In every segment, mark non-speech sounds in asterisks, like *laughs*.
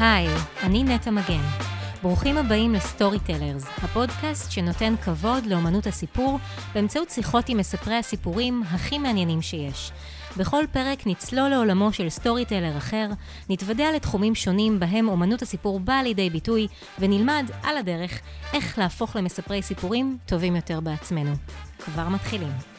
היי, אני נטע מגן. ברוכים הבאים ל Storytellers, הפודקאסט שנותן כבוד לאמנות הסיפור באמצעות שיחות עם מספרי הסיפורים הכי מעניינים שיש. בכל פרק נצלול לעולמו של storyteller אחר, נתוודע לתחומים שונים בהם אומנות הסיפור באה לידי ביטוי, ונלמד על הדרך איך להפוך למספרי סיפורים טובים יותר בעצמנו. כבר מתחילים.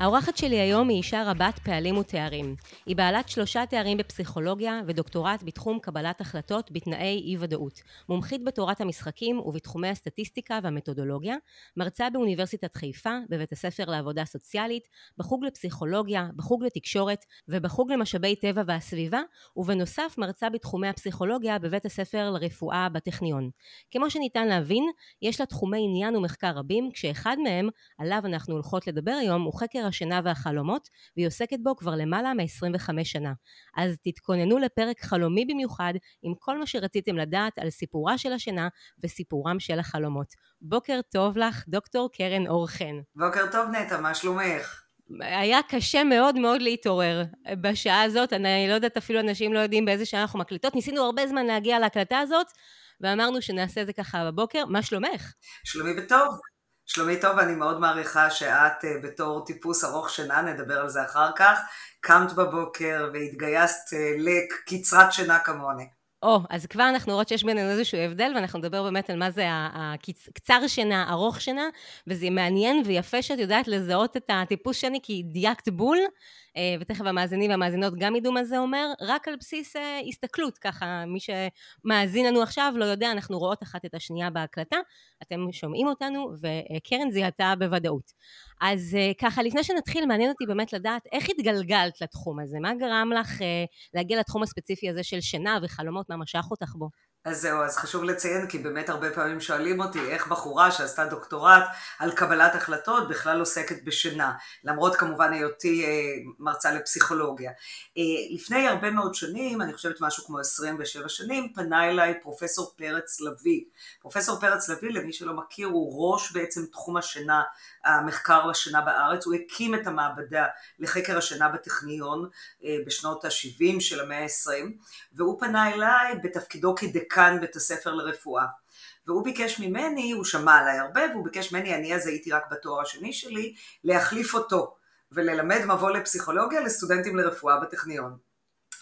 האורחת שלי היום היא אישה רבת פעלים ותארים. היא בעלת שלושה תארים בפסיכולוגיה ודוקטורט בתחום קבלת החלטות בתנאי אי ודאות. מומחית בתורת המשחקים ובתחומי הסטטיסטיקה והמתודולוגיה, מרצה באוניברסיטת חיפה, בבית הספר לעבודה סוציאלית, בחוג לפסיכולוגיה, בחוג לתקשורת ובחוג למשאבי טבע והסביבה, ובנוסף מרצה בתחומי הפסיכולוגיה בבית הספר לרפואה בטכניון. כמו שניתן להבין, יש לה תחומי עניין ומחקר רבים, כשאחד מהם, עליו אנחנו הולכות לדבר היום, הוא חקר השינה והחלומות, והיא עוסקת בו כבר למעלה מ-25 שנה. אז תתכוננו לפרק חלומי במיוחד, עם כל מה שרציתם לדעת על סיפורה של השינה וסיפורם של החלומות. בוקר טוב לך, דוקטור קרן אור חן. בוקר טוב נטע, מה שלומך? היה קשה מאוד מאוד להתעורר בשעה הזאת, אני לא יודעת אפילו אנשים לא יודעים באיזה שעה אנחנו מקליטות, ניסינו הרבה זמן להגיע להקלטה הזאת, ואמרנו שנעשה את זה ככה בבוקר, מה שלומך? שלומי בטוב. שלומי טוב, אני מאוד מעריכה שאת אה, בתור טיפוס ארוך שינה, נדבר על זה אחר כך, קמת בבוקר והתגייסת אה, לקצרת שינה כמוני. או, oh, אז כבר אנחנו רואות שיש בינינו איזשהו הבדל, ואנחנו נדבר באמת על מה זה הקצר שינה, ארוך שינה, וזה מעניין ויפה שאת יודעת לזהות את הטיפוס שני, כי דייקת בול, ותכף המאזינים והמאזינות גם ידעו מה זה אומר, רק על בסיס אה, הסתכלות, ככה מי שמאזין לנו עכשיו לא יודע, אנחנו רואות אחת את השנייה בהקלטה, אתם שומעים אותנו, וקרן זיהתה בוודאות. אז אה, ככה, לפני שנתחיל, מעניין אותי באמת לדעת איך התגלגלת לתחום הזה, מה גרם לך להגיע לתחום הספציפי הזה של שינה וחלומות, מה משך אותך בו? אז זהו, אז חשוב לציין, כי באמת הרבה פעמים שואלים אותי איך בחורה שעשתה דוקטורט על קבלת החלטות בכלל עוסקת בשינה, למרות כמובן היותי אה, מרצה לפסיכולוגיה. אה, לפני הרבה מאוד שנים, אני חושבת משהו כמו 27 שנים, פנה אליי פרופסור פרץ לביא. פרופסור פרץ לביא, למי שלא מכיר, הוא ראש בעצם תחום השינה המחקר לשינה בארץ, הוא הקים את המעבדה לחקר השינה בטכניון אה, בשנות ה-70 של המאה ה-20, והוא פנה אליי בתפקידו כדקן בית הספר לרפואה. והוא ביקש ממני, הוא שמע עליי הרבה, והוא ביקש ממני, אני אז הייתי רק בתואר השני שלי, להחליף אותו וללמד מבוא לפסיכולוגיה לסטודנטים לרפואה בטכניון.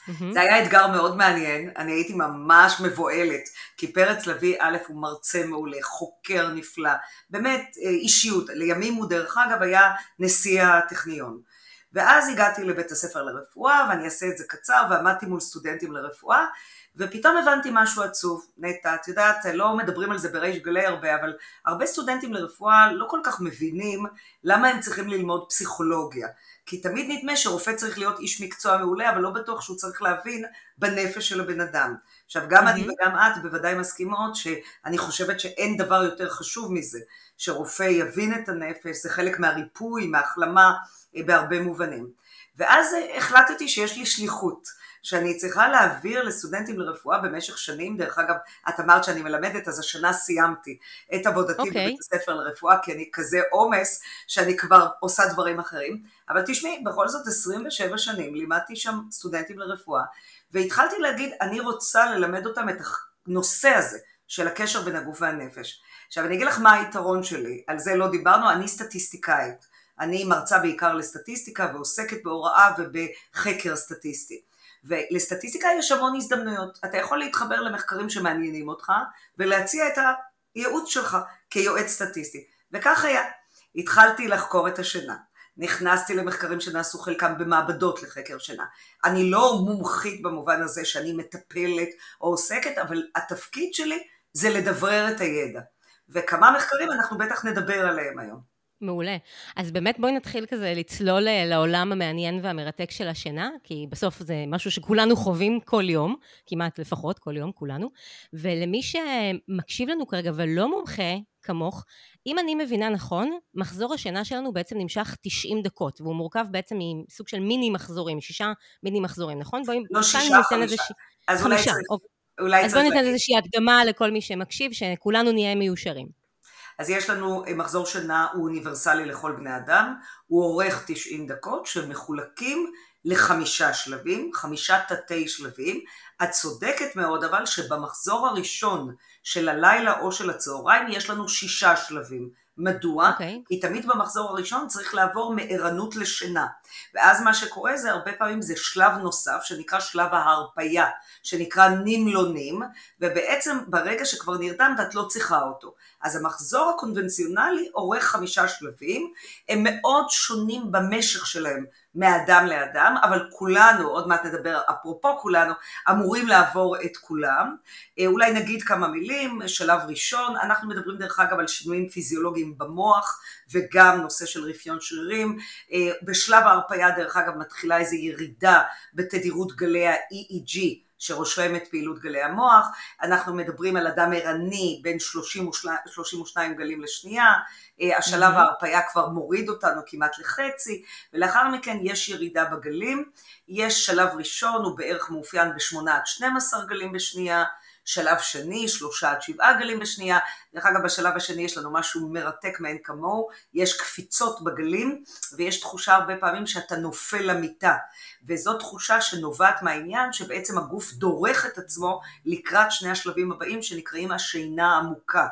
Mm-hmm. זה היה אתגר מאוד מעניין, אני הייתי ממש מבוהלת, כי פרץ לביא, א', הוא מרצה מעולה, חוקר נפלא, באמת אה, אישיות, לימים הוא דרך אגב היה נשיא הטכניון. ואז הגעתי לבית הספר לרפואה, ואני אעשה את זה קצר, ועמדתי מול סטודנטים לרפואה, ופתאום הבנתי משהו עצוב, נטע, את יודעת, לא מדברים על זה בריש גלי הרבה, אבל הרבה סטודנטים לרפואה לא כל כך מבינים למה הם צריכים ללמוד פסיכולוגיה. כי תמיד נדמה שרופא צריך להיות איש מקצוע מעולה, אבל לא בטוח שהוא צריך להבין בנפש של הבן אדם. עכשיו, גם mm-hmm. אני וגם את בוודאי מסכימות שאני חושבת שאין דבר יותר חשוב מזה, שרופא יבין את הנפש, זה חלק מהריפוי, מההחלמה, אה, בהרבה מובנים. ואז אה, החלטתי שיש לי שליחות. שאני צריכה להעביר לסטודנטים לרפואה במשך שנים, דרך אגב, את אמרת שאני מלמדת, אז השנה סיימתי את עבודתי okay. אוקיי. בבית הספר לרפואה, כי אני כזה עומס, שאני כבר עושה דברים אחרים, אבל תשמעי, בכל זאת 27 שנים לימדתי שם סטודנטים לרפואה, והתחלתי להגיד, אני רוצה ללמד אותם את הנושא הזה, של הקשר בין הגוף והנפש. עכשיו אני אגיד לך מה היתרון שלי, על זה לא דיברנו, אני סטטיסטיקאית. אני מרצה בעיקר לסטטיסטיקה ועוסקת בהוראה ובחקר סטטיסטי. ולסטטיסטיקה יש המון הזדמנויות. אתה יכול להתחבר למחקרים שמעניינים אותך ולהציע את הייעוץ שלך כיועץ סטטיסטי. וכך היה. התחלתי לחקור את השינה. נכנסתי למחקרים שנעשו חלקם במעבדות לחקר שינה. אני לא מומחית במובן הזה שאני מטפלת או עוסקת, אבל התפקיד שלי זה לדברר את הידע. וכמה מחקרים אנחנו בטח נדבר עליהם היום. מעולה. אז באמת בואי נתחיל כזה לצלול אה, לעולם המעניין והמרתק של השינה, כי בסוף זה משהו שכולנו חווים כל יום, כמעט לפחות כל יום, כולנו. ולמי שמקשיב לנו כרגע ולא מומחה כמוך, אם אני מבינה נכון, מחזור השינה שלנו בעצם נמשך 90 דקות, והוא מורכב בעצם מסוג של מיני מחזורים, שישה מיני מחזורים, נכון? בואי, לא שישה, חמישה. ש... אז חמישה. אולי אולי אז בוא ניתן איזושהי הקדמה לכל מי שמקשיב, שכולנו נהיה מיושרים. אז יש לנו אה, מחזור שנה הוא אוניברסלי לכל בני אדם, הוא אורך 90 דקות שמחולקים לחמישה שלבים, חמישה תתי שלבים. את צודקת מאוד אבל שבמחזור הראשון של הלילה או של הצהריים יש לנו שישה שלבים. מדוע? Okay. אוקיי. כי תמיד במחזור הראשון צריך לעבור מערנות לשינה. ואז מה שקורה זה הרבה פעמים זה שלב נוסף שנקרא שלב ההרפייה, שנקרא נמלונים, ובעצם ברגע שכבר נרדמת את לא צריכה אותו. אז המחזור הקונבנציונלי עורך חמישה שלבים, הם מאוד שונים במשך שלהם מאדם לאדם, אבל כולנו, עוד מעט נדבר אפרופו כולנו, אמורים לעבור את כולם. אה, אולי נגיד כמה מילים, שלב ראשון, אנחנו מדברים דרך אגב על שינויים פיזיולוגיים במוח וגם נושא של רפיון שרירים. אה, בשלב ההרפאיה דרך אגב מתחילה איזו ירידה בתדירות גלי ה-EEG שרושם את פעילות גלי המוח, אנחנו מדברים על אדם ערני בין 32 גלים לשנייה, אה, השלב mm-hmm. ההרפאיה כבר מוריד אותנו כמעט לחצי, ולאחר מכן יש ירידה בגלים, יש שלב ראשון, הוא בערך מאופיין ב-8 עד 12 גלים בשנייה, שלב שני, שלושה עד שבעה גלים בשנייה. דרך אגב, בשלב השני יש לנו משהו מרתק מאין כמוהו, יש קפיצות בגלים, ויש תחושה הרבה פעמים שאתה נופל למיטה. וזו תחושה שנובעת מהעניין שבעצם הגוף דורך את עצמו לקראת שני השלבים הבאים שנקראים השינה העמוקה.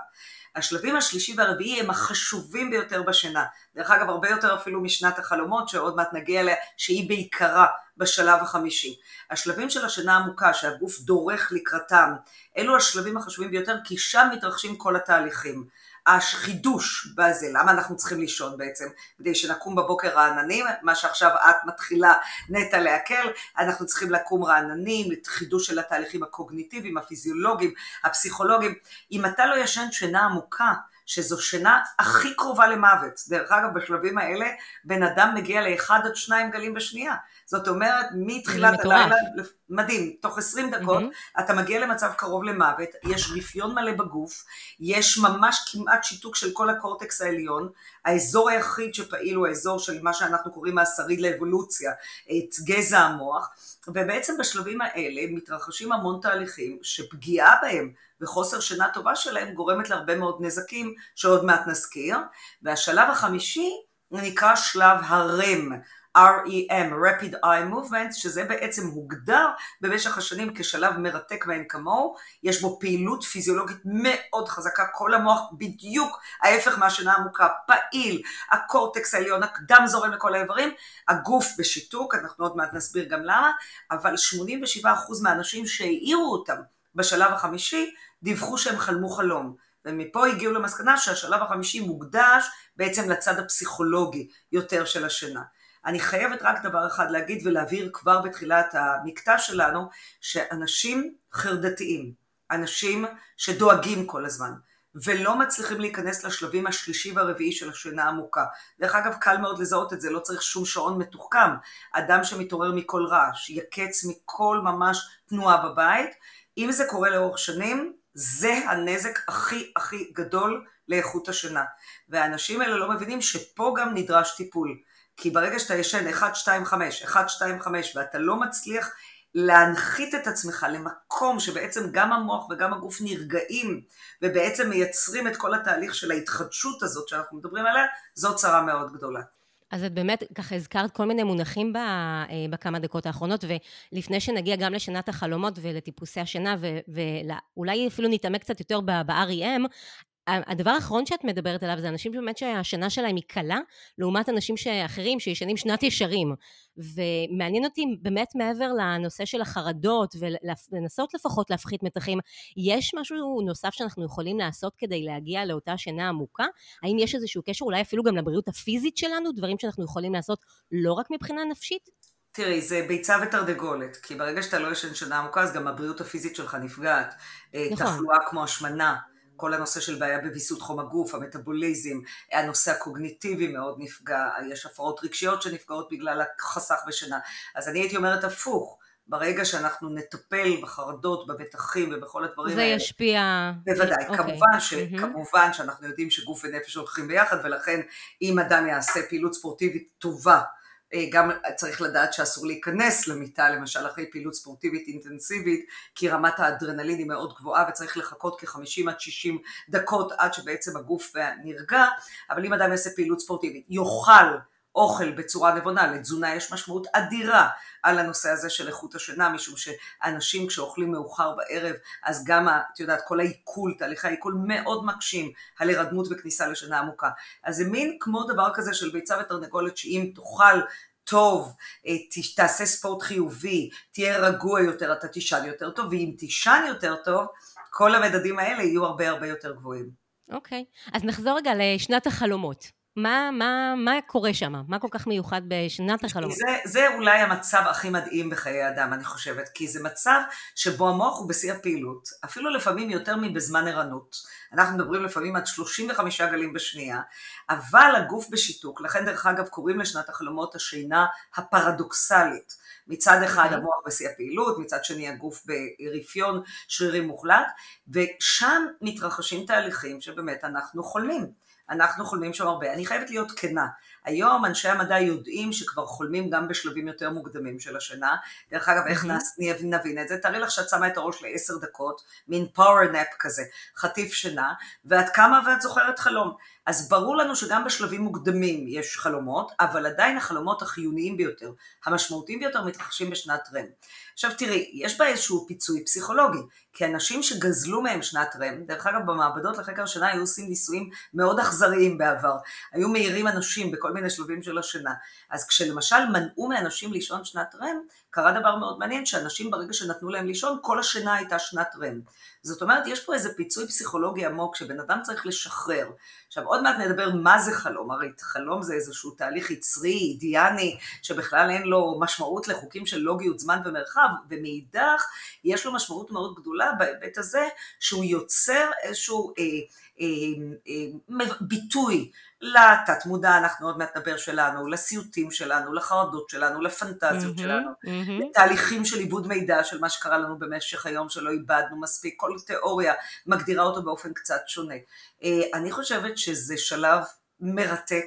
השלבים השלישי והרביעי הם החשובים ביותר בשינה. דרך אגב, הרבה יותר אפילו משנת החלומות, שעוד מעט נגיע אליה, שהיא בעיקרה בשלב החמישי. השלבים של השינה העמוקה, שהגוף דורך לקראתם, אלו השלבים החשובים ביותר, כי שם מתרחשים כל התהליכים. החידוש בזה, למה אנחנו צריכים לישון בעצם? כדי שנקום בבוקר רעננים, מה שעכשיו את מתחילה נטע לעכל, אנחנו צריכים לקום רעננים, חידוש של התהליכים הקוגניטיביים, הפיזיולוגיים, הפסיכולוגיים. אם אתה לא ישן שינה עמוקה, שזו שינה הכי קרובה למוות. דרך אגב, בשלבים האלה בן אדם מגיע לאחד עד שניים גלים בשנייה. זאת אומרת, מתחילת הלילה, מדהים, תוך 20 דקות mm-hmm. אתה מגיע למצב קרוב למוות, יש רפיון מלא בגוף, יש ממש כמעט שיתוק של כל הקורטקס העליון, האזור היחיד שפעיל הוא האזור של מה שאנחנו קוראים השריד לאבולוציה, את גזע המוח, ובעצם בשלבים האלה מתרחשים המון תהליכים שפגיעה בהם וחוסר שינה טובה שלהם גורמת להרבה מאוד נזקים שעוד מעט נזכיר, והשלב החמישי נקרא שלב הרם, REM, Rapid Eye Movement, שזה בעצם הוגדר במשך השנים כשלב מרתק מאין כמוהו, יש בו פעילות פיזיולוגית מאוד חזקה, כל המוח בדיוק ההפך מהשינה העמוקה, פעיל, הקורטקס העליון, הדם זורם לכל האיברים, הגוף בשיתוק, אנחנו עוד מעט נסביר גם למה, אבל 87% מהאנשים שהעירו אותם בשלב החמישי, דיווחו שהם חלמו חלום. ומפה הגיעו למסקנה שהשלב החמישי מוקדש בעצם לצד הפסיכולוגי יותר של השינה. אני חייבת רק דבר אחד להגיד ולהבהיר כבר בתחילת המקטע שלנו, שאנשים חרדתיים, אנשים שדואגים כל הזמן, ולא מצליחים להיכנס לשלבים השלישי והרביעי של השינה העמוקה. דרך אגב, קל מאוד לזהות את זה, לא צריך שום שעון מתוחכם. אדם שמתעורר מכל רעש, יקץ מכל ממש תנועה בבית, אם זה קורה לאורך שנים, זה הנזק הכי הכי גדול לאיכות השינה. והאנשים האלה לא מבינים שפה גם נדרש טיפול. כי ברגע שאתה ישן 1, 2, 5, 1, 2, 5 ואתה לא מצליח להנחית את עצמך למקום שבעצם גם המוח וגם הגוף נרגעים ובעצם מייצרים את כל התהליך של ההתחדשות הזאת שאנחנו מדברים עליה, זו צרה מאוד גדולה. אז את באמת ככה הזכרת כל מיני מונחים אה, בכמה דקות האחרונות, ולפני שנגיע גם לשנת החלומות ולטיפוסי השינה, ואולי אפילו נתעמק קצת יותר ב-REM, הדבר האחרון שאת מדברת עליו זה אנשים באמת שהשינה שלהם היא קלה, לעומת אנשים אחרים שישנים שנת ישרים. ומעניין אותי באמת מעבר לנושא של החרדות ולנסות לפחות להפחית מתחים, יש משהו נוסף שאנחנו יכולים לעשות כדי להגיע לאותה שינה עמוקה? האם יש איזשהו קשר אולי אפילו גם לבריאות הפיזית שלנו, דברים שאנחנו יכולים לעשות לא רק מבחינה נפשית? תראי, זה ביצה ותרדגולת, כי ברגע שאתה לא ישן שינה עמוקה, אז גם הבריאות הפיזית שלך נפגעת. אה, נכון. תחלואה כמו השמנה. כל הנושא של בעיה בוויסות חום הגוף, המטאבוליזם, הנושא הקוגניטיבי מאוד נפגע, יש הפרעות רגשיות שנפגעות בגלל החסך בשינה. אז אני הייתי אומרת הפוך, ברגע שאנחנו נטפל בחרדות, במתחים ובכל הדברים זה האלה. זה ישפיע... בוודאי, okay. אוקיי. כמובן, ש, mm-hmm. כמובן שאנחנו יודעים שגוף ונפש הולכים ביחד, ולכן אם אדם יעשה פעילות ספורטיבית טובה, גם צריך לדעת שאסור להיכנס למיטה, למשל אחרי פעילות ספורטיבית אינטנסיבית, כי רמת האדרנלין היא מאוד גבוהה וצריך לחכות כ-50 עד 60 דקות עד שבעצם הגוף נרגע, אבל אם אדם יעשה פעילות ספורטיבית, יאכל אוכל בצורה נבונה, לתזונה יש משמעות אדירה על הנושא הזה של איכות השינה, משום שאנשים כשאוכלים מאוחר בערב, אז גם, את יודעת, כל העיכול, תהליכי העיכול מאוד מקשים על הירדמות וכניסה לשינה עמוקה. אז זה מין כמו דבר כזה של ביצה ותרנגולת, שאם תאכל טוב, אה, תעשה ספורט חיובי, תהיה רגוע יותר, אתה תישן יותר טוב, ואם תישן יותר טוב, כל המדדים האלה יהיו הרבה הרבה יותר גבוהים. אוקיי, okay. אז נחזור רגע לשנת החלומות. מה, מה, מה קורה שם? מה כל כך מיוחד בשנת החלומות? זה, זה אולי המצב הכי מדהים בחיי אדם, אני חושבת, כי זה מצב שבו המוח הוא בשיא הפעילות, אפילו לפעמים יותר מבזמן ערנות. אנחנו מדברים לפעמים עד 35 גלים בשנייה, אבל הגוף בשיתוק, לכן דרך אגב קוראים לשנת החלומות השינה הפרדוקסלית. מצד אחד. אוקיי. המוח בשיא הפעילות, מצד שני הגוף ברפיון שרירי מוחלט, ושם מתרחשים תהליכים שבאמת אנחנו חולמים. אנחנו חולמים שם הרבה. אני חייבת להיות כנה. היום אנשי המדע יודעים שכבר חולמים גם בשלבים יותר מוקדמים של השינה. דרך אגב, איך mm-hmm. נבין את זה? תארי לך שאת שמה את הראש לעשר דקות, מין power nap כזה, חטיף שינה, ואת קמה ואת זוכרת חלום. אז ברור לנו שגם בשלבים מוקדמים יש חלומות, אבל עדיין החלומות החיוניים ביותר, המשמעותיים ביותר, מתרחשים בשנת רם. עכשיו תראי, יש בה איזשהו פיצוי פסיכולוגי, כי אנשים שגזלו מהם שנת רם, דרך אגב במעבדות לחקר שינה היו עושים ניסויים מאוד אכזריים בעבר, היו מאירים אנשים בכל מיני שלבים של השינה, אז כשלמשל מנעו מאנשים לישון שנת רם, קרה דבר מאוד מעניין, שאנשים ברגע שנתנו להם לישון, כל השינה הייתה שנת רם. זאת אומרת, יש פה איזה פיצוי פסיכולוגי עמוק שבן אדם צריך לשחרר. עכשיו, עוד מעט נדבר מה זה חלום, הרי חלום זה איזשהו תהליך יצרי, אידיאני, שבכלל אין לו משמעות לחוקים של לוגיות זמן ומרחב, ומאידך, יש לו משמעות מאוד גדולה בהיבט הזה, שהוא יוצר איזשהו אה, אה, אה, ביטוי לתת מודע, אנחנו עוד מעט נדבר שלנו, לסיוטים שלנו, לחרדות שלנו, לפנטזיות mm-hmm, שלנו, mm-hmm. לתהליכים של עיבוד מידע של מה שקרה לנו במשך היום שלא איבדנו מספיק, כל תיאוריה מגדירה אותו באופן קצת שונה. אה, אני חושבת שזה שלב מרתק,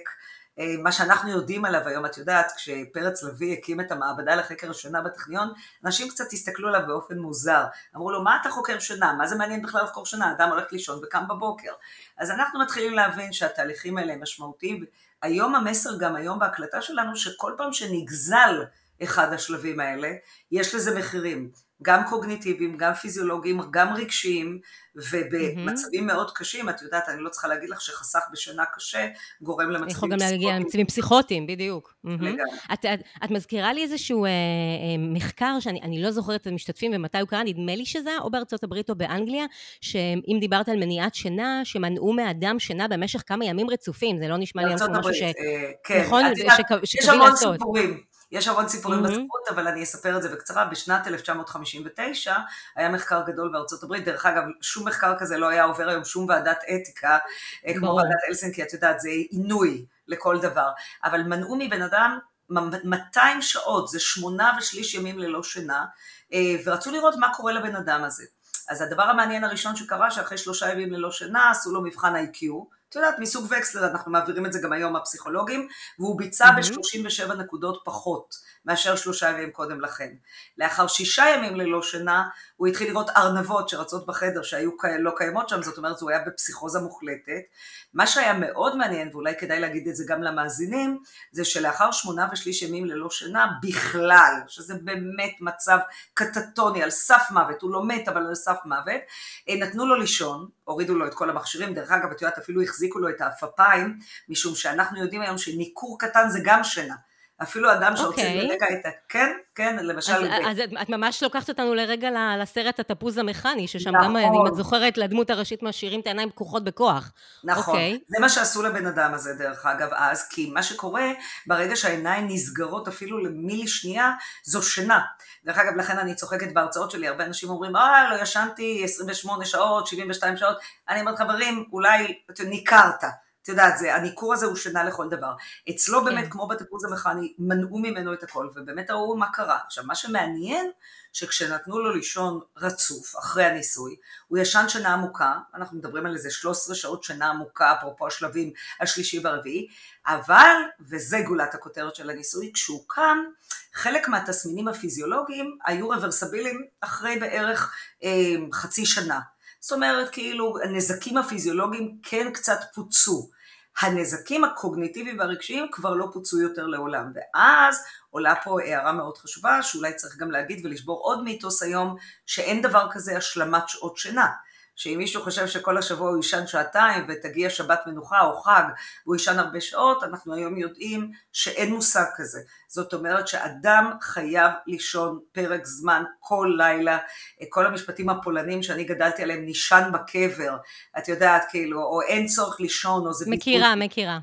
מה שאנחנו יודעים עליו היום, את יודעת, כשפרץ לביא הקים את המעבדה לחקר השינה בטכניון, אנשים קצת הסתכלו עליו באופן מוזר. אמרו לו, מה אתה חוקר שינה? מה זה מעניין בכלל לחקור שינה? אדם הולך לישון וקם בבוקר. אז אנחנו מתחילים להבין שהתהליכים האלה הם משמעותיים. היום המסר גם היום בהקלטה שלנו, שכל פעם שנגזל אחד השלבים האלה, יש לזה מחירים. גם קוגניטיביים, גם פיזיולוגיים, גם רגשיים, ובמצבים mm-hmm. מאוד קשים, את יודעת, אני לא צריכה להגיד לך שחסך בשינה קשה, גורם למצבים פסיכוטיים. יכול גם להגיע למצבים פסיכוטיים, בדיוק. Mm-hmm. את, את, את מזכירה לי איזשהו אה, אה, מחקר, שאני לא זוכרת את המשתתפים ומתי הוא קרה, נדמה לי שזה או בארצות הברית או באנגליה, שאם דיברת על מניעת שינה, שמנעו מאדם שינה במשך כמה ימים רצופים, זה לא נשמע לי משהו ש... אה, כן, נכון, יש המון סיפורים. יש המון סיפורים mm-hmm. בספרות, אבל אני אספר את זה בקצרה. בשנת 1959 היה מחקר גדול בארצות הברית, דרך אגב, שום מחקר כזה לא היה עובר היום שום ועדת אתיקה, אה, כמו ועדת אלסנקי, את יודעת, זה עינוי לכל דבר. אבל מנעו מבן אדם 200 שעות, זה שמונה ושליש ימים ללא שינה, אה, ורצו לראות מה קורה לבן אדם הזה. אז הדבר המעניין הראשון שקרה, שאחרי שלושה ימים ללא שינה, עשו לו מבחן IQ, את יודעת, מסוג וקסלר, אנחנו מעבירים את זה גם היום הפסיכולוגים, והוא ביצע mm-hmm. ב-37 נקודות פחות מאשר שלושה ימים קודם לכן. לאחר שישה ימים ללא שינה, הוא התחיל לראות ארנבות שרצות בחדר שהיו לא קיימות שם, זאת אומרת, הוא היה בפסיכוזה מוחלטת. מה שהיה מאוד מעניין, ואולי כדאי להגיד את זה גם למאזינים, זה שלאחר שמונה ושליש ימים ללא שינה, בכלל, שזה באמת מצב קטטוני, על סף מוות, הוא לא מת אבל על סף מוות, אה, נתנו לו לישון, הורידו לו את כל המכשירים, דרך אגב, את יודעת, אפילו החזיקו לו את האפפיים, משום שאנחנו יודעים היום שניכור קטן זה גם שינה. אפילו אדם שרוצה okay. אוקיי. לרגע את ה... כן, כן, למשל... אז, ב... אז את ממש לוקחת אותנו לרגע לסרט התפוז המכני, ששם נכון. גם, אם את זוכרת, לדמות הראשית משאירים את העיניים פקוחות בכוח. נכון, okay. אוקיי. זה מה שעשו לבן אדם הזה, דרך אגב, אז, כי מה שקורה, ברגע שהעיניים נסגרות אפילו למילי שנייה, זו שינה. דרך אגב, לכן אני צוחקת בהרצאות שלי, הרבה אנשים אומרים, אה, לא ישנתי 28 שעות, 72 שעות, אני אומרת, חברים, אולי ניכרת. את יודעת, זה, הניכור הזה הוא שינה לכל דבר. אצלו באמת, כן. כמו בטיפוס המכני, מנעו ממנו את הכל, ובאמת ראו מה קרה. עכשיו, מה שמעניין, שכשנתנו לו לישון רצוף, אחרי הניסוי, הוא ישן שנה עמוקה, אנחנו מדברים על איזה 13 שעות שנה עמוקה, אפרופו השלבים השלישי והרביעי, אבל, וזה גולת הכותרת של הניסוי, כשהוא קם, חלק מהתסמינים הפיזיולוגיים היו רוורסביליים אחרי בערך אה, חצי שנה. זאת אומרת, כאילו, הנזקים הפיזיולוגיים כן קצת פוצו. הנזקים הקוגניטיביים והרגשיים כבר לא פוצו יותר לעולם. ואז עולה פה הערה מאוד חשובה, שאולי צריך גם להגיד ולשבור עוד מיתוס היום, שאין דבר כזה השלמת שעות שינה. שאם מישהו חושב שכל השבוע הוא יישן שעתיים ותגיע שבת מנוחה או חג והוא יישן הרבה שעות, אנחנו היום יודעים שאין מושג כזה. זאת אומרת שאדם חייב לישון פרק זמן כל לילה. כל המשפטים הפולנים שאני גדלתי עליהם, נישן בקבר, את יודעת, כאילו, או אין צורך לישון, או זה... מכירה, בזבוז, מכירה.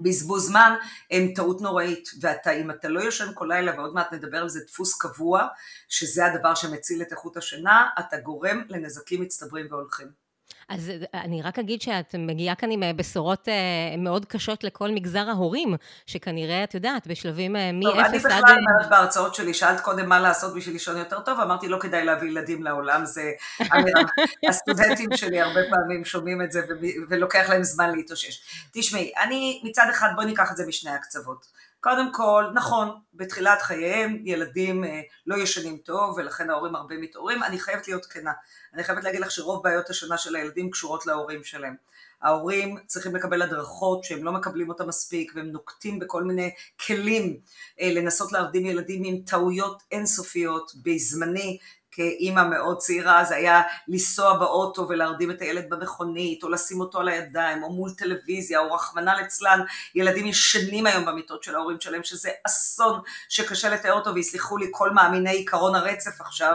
בזבוז זמן הם טעות נוראית, ואתה, אם אתה לא ישן כל לילה, ועוד מעט נדבר על זה דפוס קבוע, שזה הדבר שמציל את איכות השינה, אתה גורם לנזקים מצטברים והולכים. אז אני רק אגיד שאת מגיעה כאן עם אה, בשורות אה, מאוד קשות לכל מגזר ההורים, שכנראה, את יודעת, בשלבים אה, מ-0 עד... אני בכלל בהרצאות שלי, שאלת קודם מה לעשות בשביל לישון יותר טוב, אמרתי לא כדאי להביא ילדים לעולם, זה. *laughs* הסטודנטים שלי הרבה פעמים שומעים את זה ולוקח להם זמן להתאושש. תשמעי, אני מצד אחד, בואי ניקח את זה משני הקצוות. קודם כל, נכון, בתחילת חייהם ילדים אה, לא ישנים טוב ולכן ההורים הרבה מתעוררים, אני חייבת להיות כנה, אני חייבת להגיד לך שרוב בעיות השנה של הילדים קשורות להורים שלהם. ההורים צריכים לקבל הדרכות שהם לא מקבלים אותה מספיק והם נוקטים בכל מיני כלים אה, לנסות להרדים ילדים עם טעויות אינסופיות בזמני כאימא מאוד צעירה זה היה לנסוע באוטו ולהרדים את הילד במכונית, או לשים אותו על הידיים, או מול טלוויזיה, או רחמנא ליצלן, ילדים ישנים היום במיטות של ההורים שלהם, שזה אסון שקשה לתאר אותו, ויסלחו לי כל מאמיני עיקרון הרצף עכשיו.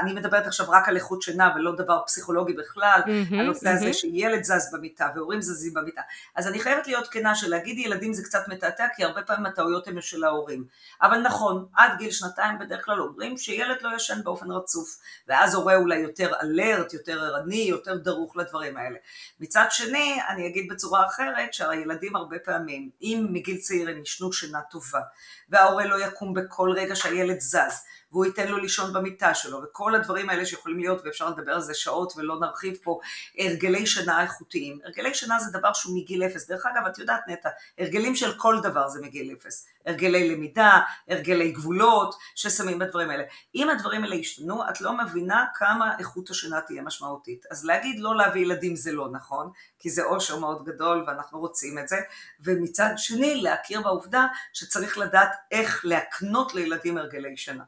אני מדברת עכשיו רק על איכות שינה ולא דבר פסיכולוגי בכלל, mm-hmm, הנושא mm-hmm. הזה שילד זז במיטה והורים זזים במיטה. אז אני חייבת להיות כנה שלהגיד ילדים זה קצת מתעתע, כי הרבה פעמים הטעויות הן של ההורים. אבל נכון, עד גיל שנתיים בדרך כלל אומרים שילד לא ישן באופן רצוף, ואז הורה אולי יותר אלרט, יותר ערני, יותר דרוך לדברים האלה. מצד שני, אני אגיד בצורה אחרת, שהילדים הרבה פעמים, אם מגיל צעיר הם ישנו שינה טובה, וההורה לא יקום בכל רגע שהילד זז, והוא ייתן לו לישון במיטה שלו, וכל הדברים האלה שיכולים להיות, ואפשר לדבר על זה שעות ולא נרחיב פה, הרגלי שינה איכותיים. הרגלי שינה זה דבר שהוא מגיל אפס. דרך אגב, את יודעת נטע, הרגלים של כל דבר זה מגיל אפס. הרגלי למידה, הרגלי גבולות, ששמים בדברים האלה. אם הדברים האלה ישתנו, את לא מבינה כמה איכות השינה תהיה משמעותית. אז להגיד לא להביא ילדים זה לא נכון, כי זה עושר מאוד גדול ואנחנו רוצים את זה, ומצד שני להכיר בעובדה שצריך לדעת איך להקנות לילדים הרגלי שינה.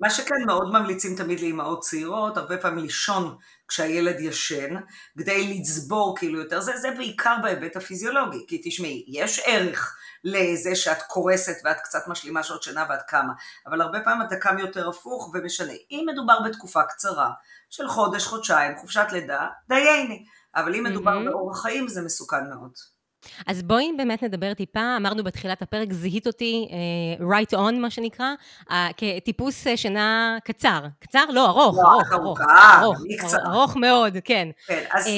מה שכן מאוד ממליצים תמיד לאימהות צעירות, הרבה פעמים לישון כשהילד ישן, כדי לצבור כאילו יותר, זה, זה בעיקר בהיבט הפיזיולוגי, כי תשמעי, יש ערך לזה שאת קורסת ואת קצת משלימה שעות שינה ואת קמה, אבל הרבה פעמים אתה קם יותר הפוך ומשנה. אם מדובר בתקופה קצרה של חודש, חודשיים, חופשת לידה, דייני, אבל אם מדובר mm-hmm. באורח חיים זה מסוכן מאוד. אז בואי באמת נדבר טיפה, אמרנו בתחילת הפרק, זיהית אותי uh, right on, מה שנקרא, uh, כטיפוס uh, שינה קצר. קצר? לא, ארוך, לא, ארוך, ארוך, ארוך, ארוך, ארוך מאוד, כן. כן, אז... Um,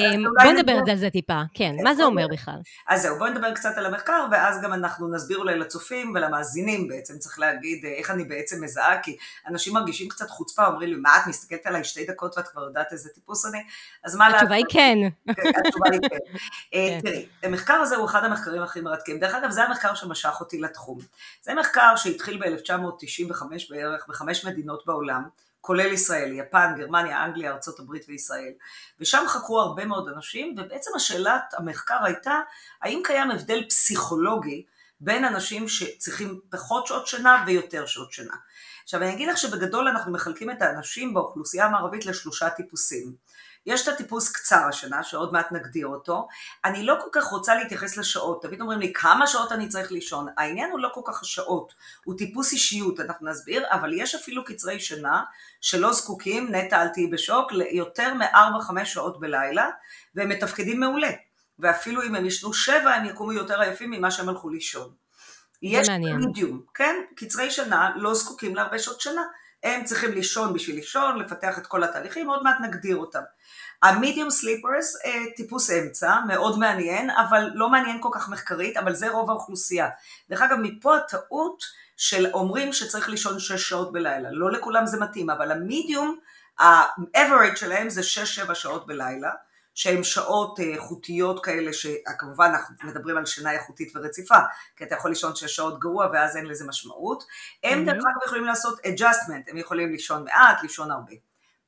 בואי נדבר על זה טיפה, כן, מה זה אומר בכלל? אז זהו, בואי נדבר קצת על המחקר, ואז גם אנחנו נסביר אולי לצופים ולמאזינים בעצם, צריך להגיד איך אני בעצם מזהה, כי אנשים מרגישים קצת חוצפה, אומרים לי, מה את מסתכלת עליי שתי דקות ואת כבר יודעת איזה טיפוס אני? אז מה... התשובה היא כן. כן. התשובה היא כן. *laughs* כן. תראי, המחקר הזה הוא אחד המחקרים הכי מרתקים. דרך אגב, זה המחקר שמשך אותי לתחום. זה מחקר שהתחיל ב-1995 בערך בחמש מדינות בעולם, כולל ישראל, יפן, גרמניה, אנגליה, ארה"ב וישראל. ושם חקרו הרבה מאוד אנשים, ובעצם השאלת המחקר הייתה, האם קיים הבדל פסיכולוגי בין אנשים שצריכים פחות שעות שינה ויותר שעות שינה. עכשיו אני אגיד לך שבגדול אנחנו מחלקים את האנשים באוכלוסייה המערבית לשלושה טיפוסים. יש את הטיפוס קצר השנה, שעוד מעט נגדיר אותו. אני לא כל כך רוצה להתייחס לשעות, תמיד אומרים לי כמה שעות אני צריך לישון. העניין הוא לא כל כך השעות, הוא טיפוס אישיות, אנחנו נסביר, אבל יש אפילו קצרי שינה שלא זקוקים, נטע אל תהיי בשוק, ליותר מ-4-5 שעות בלילה, והם מתפקדים מעולה. ואפילו אם הם ישנו שבע, הם יקומו יותר עייפים ממה שהם הלכו לישון. יש. מידיום, כן? קצרי שינה לא זקוקים להרבה שעות שינה. הם צריכים לישון בשביל לישון, לפתח את כל התהליכים, עוד מעט נגדיר אותם. המדיום סליפרס, אה, טיפוס אמצע, מאוד מעניין, אבל לא מעניין כל כך מחקרית, אבל זה רוב האוכלוסייה. דרך אגב, מפה הטעות של אומרים שצריך לישון שש שעות בלילה. לא לכולם זה מתאים, אבל המדיום, ה-average שלהם זה שש-שבע שעות בלילה. שהן שעות אה, איכותיות כאלה, שכמובן אנחנו מדברים על שינה איכותית ורציפה, כי אתה יכול לישון שש שעות גרוע ואז אין לזה משמעות. הם דרך אגב יכולים לעשות adjustment, הם יכולים לישון מעט, לישון הרבה.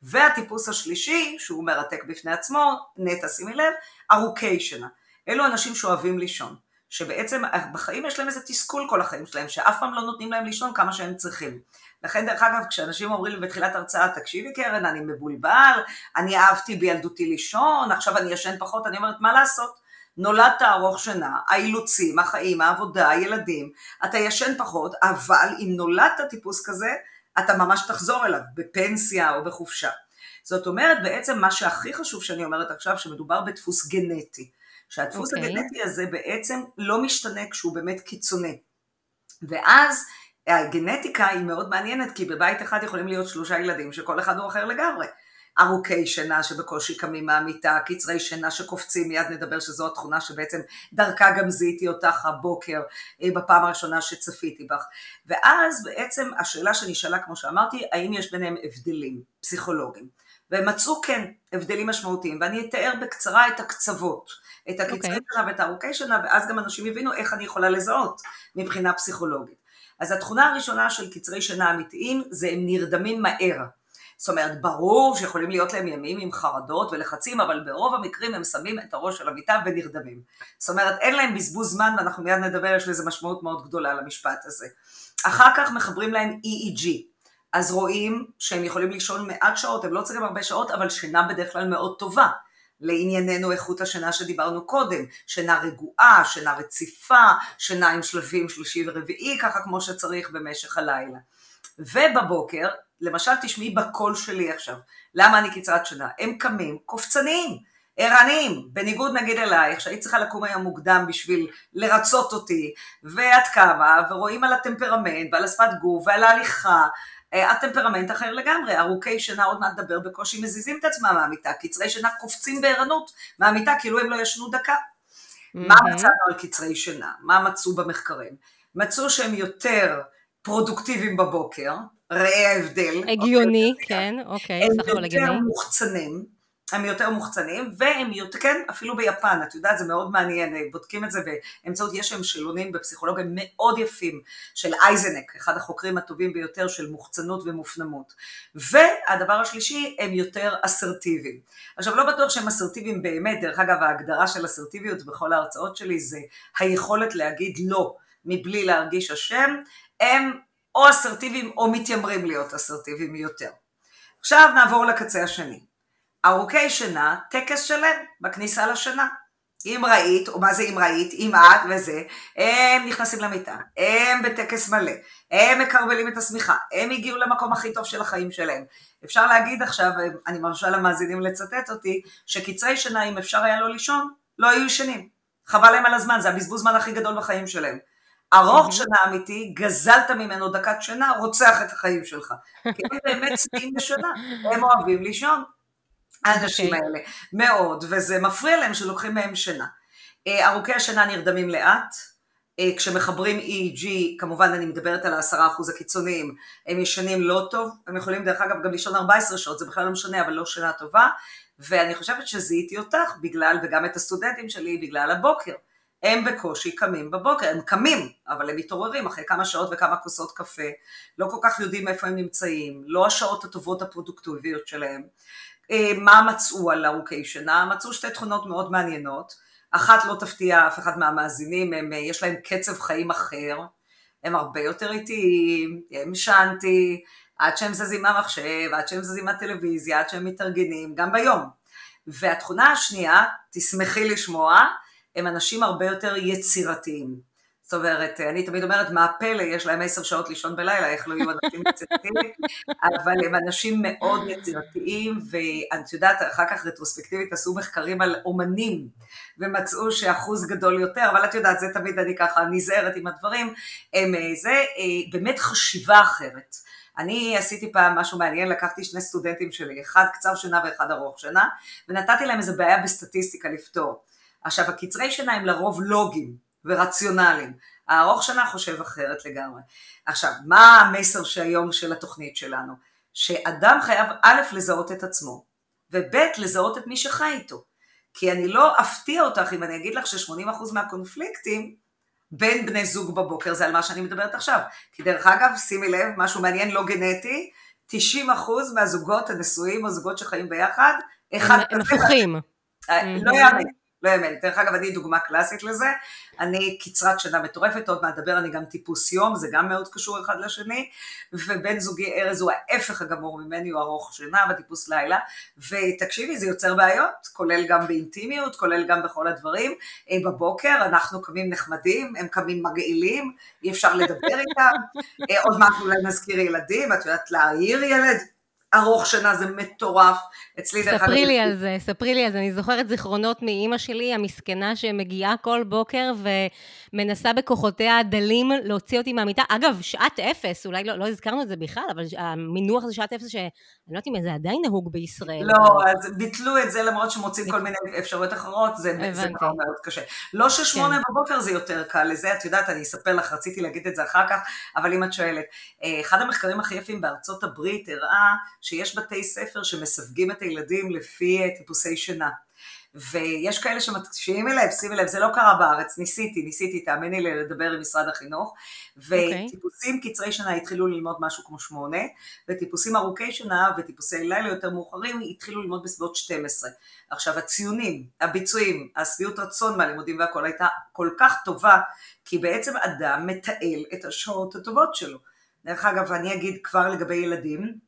והטיפוס השלישי, שהוא מרתק בפני עצמו, נטע שימי לב, ארוכי שינה. אלו אנשים שאוהבים לישון, שבעצם בחיים יש להם איזה תסכול כל החיים שלהם, שאף פעם לא נותנים להם לישון כמה שהם צריכים. לכן דרך אגב כשאנשים אומרים לי בתחילת הרצאה תקשיבי קרן אני מבולבל, אני אהבתי בילדותי לישון, עכשיו אני ישן פחות, אני אומרת מה לעשות? נולדת ארוך שינה, האילוצים, החיים, העבודה, הילדים, אתה ישן פחות, אבל אם נולדת טיפוס כזה, אתה ממש תחזור אליו, בפנסיה או בחופשה. זאת אומרת בעצם מה שהכי חשוב שאני אומרת עכשיו, שמדובר בדפוס גנטי. שהדפוס okay. אוקיי. הגנטי הזה בעצם לא משתנה כשהוא באמת קיצוני. ואז הגנטיקה היא מאוד מעניינת, כי בבית אחד יכולים להיות שלושה ילדים שכל אחד הוא אחר לגמרי. ארוכי שינה שבקושי קמים מהמיטה, קצרי שינה שקופצים, מיד נדבר שזו התכונה שבעצם דרכה גם זיהיתי אותך הבוקר אה, בפעם הראשונה שצפיתי בך. ואז בעצם השאלה שנשאלה, כמו שאמרתי, האם יש ביניהם הבדלים פסיכולוגיים. והם מצאו כן הבדלים משמעותיים, ואני אתאר בקצרה את הקצוות, את הקצרי okay. אוקיי. שינה ואת הארוכי שינה, ואז גם אנשים יבינו איך אני יכולה לזהות מבחינה פסיכולוגית. אז התכונה הראשונה של קצרי שינה אמיתיים זה הם נרדמים מהר. זאת אומרת, ברור שיכולים להיות להם ימים עם חרדות ולחצים, אבל ברוב המקרים הם שמים את הראש על המיטה ונרדמים. זאת אומרת, אין להם בזבוז זמן, ואנחנו מיד נדבר, יש לזה משמעות מאוד גדולה למשפט הזה. אחר כך מחברים להם EEG, אז רואים שהם יכולים לישון מעט שעות, הם לא צריכים הרבה שעות, אבל שינה בדרך כלל מאוד טובה. לענייננו איכות השינה שדיברנו קודם, שינה רגועה, שינה רציפה, שינה עם שלבים שלישי ורביעי, ככה כמו שצריך במשך הלילה. ובבוקר, למשל תשמעי בקול שלי עכשיו, למה אני קצרת שינה? הם קמים קופצניים, ערניים, בניגוד נגיד אלייך, שהיית צריכה לקום היום מוקדם בשביל לרצות אותי, ואת קמה, ורואים על הטמפרמנט, ועל השפת גוף, ועל ההליכה, אה, הטמפרמנט אחר לגמרי, ארוכי שינה עוד מעט נדבר בקושי מזיזים את עצמם מהמיטה, קצרי שינה קופצים בערנות מהמיטה כאילו הם לא ישנו דקה. מה מצאנו על קצרי שינה? מה מצאו במחקרים? מצאו שהם יותר פרודוקטיביים בבוקר, ראה ההבדל. הגיוני, אוקיי, כן, אוקיי, סך הכל הגיוני. הם יותר מוחצנים, הם יותר מוחצנים, והם יותר, כן, אפילו ביפן, את יודעת, זה מאוד מעניין, בודקים את זה באמצעות, יש שם שאלונים בפסיכולוגיה מאוד יפים, של אייזנק, אחד החוקרים הטובים ביותר של מוחצנות ומופנמות. והדבר השלישי, הם יותר אסרטיביים. עכשיו, לא בטוח שהם אסרטיביים באמת, דרך אגב, ההגדרה של אסרטיביות בכל ההרצאות שלי זה היכולת להגיד לא מבלי להרגיש אשם, הם או אסרטיביים או מתיימרים להיות אסרטיביים יותר. עכשיו נעבור לקצה השני. ארוכי שינה, טקס שלם בכניסה לשינה. אם ראית, או מה זה אם ראית, אם את וזה, הם נכנסים למיטה, הם בטקס מלא, הם מקרבלים את השמיכה, הם הגיעו למקום הכי טוב של החיים שלהם. אפשר להגיד עכשיו, אני מרשה למאזינים לצטט אותי, שקצרי שינה, אם אפשר היה לא לישון, לא היו ישנים. חבל להם על הזמן, זה הבזבוז זמן הכי גדול בחיים שלהם. ארוך שינה אמיתי, גזלת ממנו דקת שינה, רוצח את החיים שלך. כי הם *laughs* באמת צמאים לשינה, הם אוהבים לישון. האנשים. אוקיי. האלה, מאוד, וזה מפריע להם שלוקחים מהם שינה. אה, ארוכי השינה נרדמים לאט, אה, כשמחברים EEG, כמובן אני מדברת על העשרה אחוז הקיצוניים, הם ישנים לא טוב, הם יכולים דרך אגב גם לישון 14 שעות, זה בכלל לא משנה, אבל לא שינה טובה, ואני חושבת שזיהיתי אותך בגלל, וגם את הסטודנטים שלי, בגלל הבוקר. הם בקושי קמים בבוקר, הם קמים, אבל הם מתעוררים אחרי כמה שעות וכמה כוסות קפה, לא כל כך יודעים איפה הם נמצאים, לא השעות הטובות הפרודוקטיביות שלהם. אה, מה מצאו על ארוכי שינה? מצאו שתי תכונות מאוד מעניינות, אחת לא תפתיע אף אחד מהמאזינים, הם, אה, יש להם קצב חיים אחר, הם הרבה יותר איטיים, הם שנתי, עד שהם זזים מהמחשב, עד שהם זזים מהטלוויזיה, עד שהם מתארגנים, גם ביום. והתכונה השנייה, תשמחי לשמוע, הם אנשים הרבה יותר יצירתיים. זאת אומרת, אני תמיד אומרת, מה הפלא, יש להם עשר שעות לישון בלילה, איך לא יהיו אנשים יצירתיים, *laughs* אבל הם אנשים מאוד יצירתיים, ואת יודעת, אחר כך רטרוספקטיבית עשו מחקרים על אומנים, ומצאו שאחוז גדול יותר, אבל את יודעת, זה תמיד אני ככה נזהרת עם הדברים, הם אה, זה אה, באמת חשיבה אחרת. אני עשיתי פעם משהו מעניין, לקחתי שני סטודנטים שלי, אחד קצר שינה ואחד ארוך שינה, ונתתי להם איזה בעיה בסטטיסטיקה לפתור. עכשיו, הקצרי שינה הם לרוב לוגיים ורציונליים. הארוך שנה חושב אחרת לגמרי. עכשיו, מה המסר שהיום של התוכנית שלנו? שאדם חייב א', לזהות את עצמו, וב', לזהות את מי שחי איתו. כי אני לא אפתיע אותך אם אני אגיד לך ש-80% מהקונפליקטים בין בני זוג בבוקר זה על מה שאני מדברת עכשיו. כי דרך אגב, שימי לב, משהו מעניין לא גנטי, 90% מהזוגות הנשואים או זוגות שחיים ביחד, אחד. הם הפוכים. אה, לא יאמן. לא יאמן. דרך אגב, אני דוגמה קלאסית לזה. אני קצרת שינה מטורפת, עוד מעט אדבר, אני גם טיפוס יום, זה גם מאוד קשור אחד לשני, ובן זוגי ארז הוא ההפך הגמור ממני, הוא ארוך שינה וטיפוס לילה, ותקשיבי, זה יוצר בעיות, כולל גם באינטימיות, כולל גם בכל הדברים. אה, בבוקר אנחנו קמים נחמדים, הם קמים מגעילים, אי אפשר לדבר איתם, אה, עוד מעט אולי נזכיר ילדים, את יודעת להעיר ילד, ארוך שנה זה מטורף. אצלי דרך אגב... ספרי לי על זה, ספרי לי על זה. אני זוכרת זיכרונות מאימא שלי, המסכנה שמגיעה כל בוקר ומנסה בכוחותיה הדלים להוציא אותי מהמיטה. אגב, שעת אפס, אולי לא, לא הזכרנו את זה בכלל, אבל המינוח הזה שעת אפס, שאני לא יודעת אם זה עדיין נהוג בישראל. לא, אבל... אז ביטלו את זה למרות שמוצאים כל מיני אפשרויות אחרות, זה, זה כבר מאוד קשה. לא ששמונה כן. בבוקר זה יותר קל לזה, את יודעת, אני אספר לך, רציתי להגיד את זה אחר כך, אבל אם את שואלת, אה, אחד המחקרים הכי יפים בארצות הברית הראה שיש בתי ספר שמסווגים את הילדים לפי אה, טיפוסי שינה. ויש כאלה שמקשיבים אליהם, שימי לב, זה לא קרה בארץ, ניסיתי, ניסיתי, תאמיני לי, לדבר עם משרד החינוך, אוקיי. וטיפוסים okay. קצרי שנה התחילו ללמוד משהו כמו שמונה, וטיפוסים ארוכי שנה וטיפוסי לילה יותר מאוחרים התחילו ללמוד בסביבות 12. עכשיו הציונים, הביצועים, השביעות רצון מהלימודים והכל הייתה כל כך טובה, כי בעצם אדם מתעל את השעות הטובות שלו. דרך אגב, אני אגיד כבר לגבי ילדים,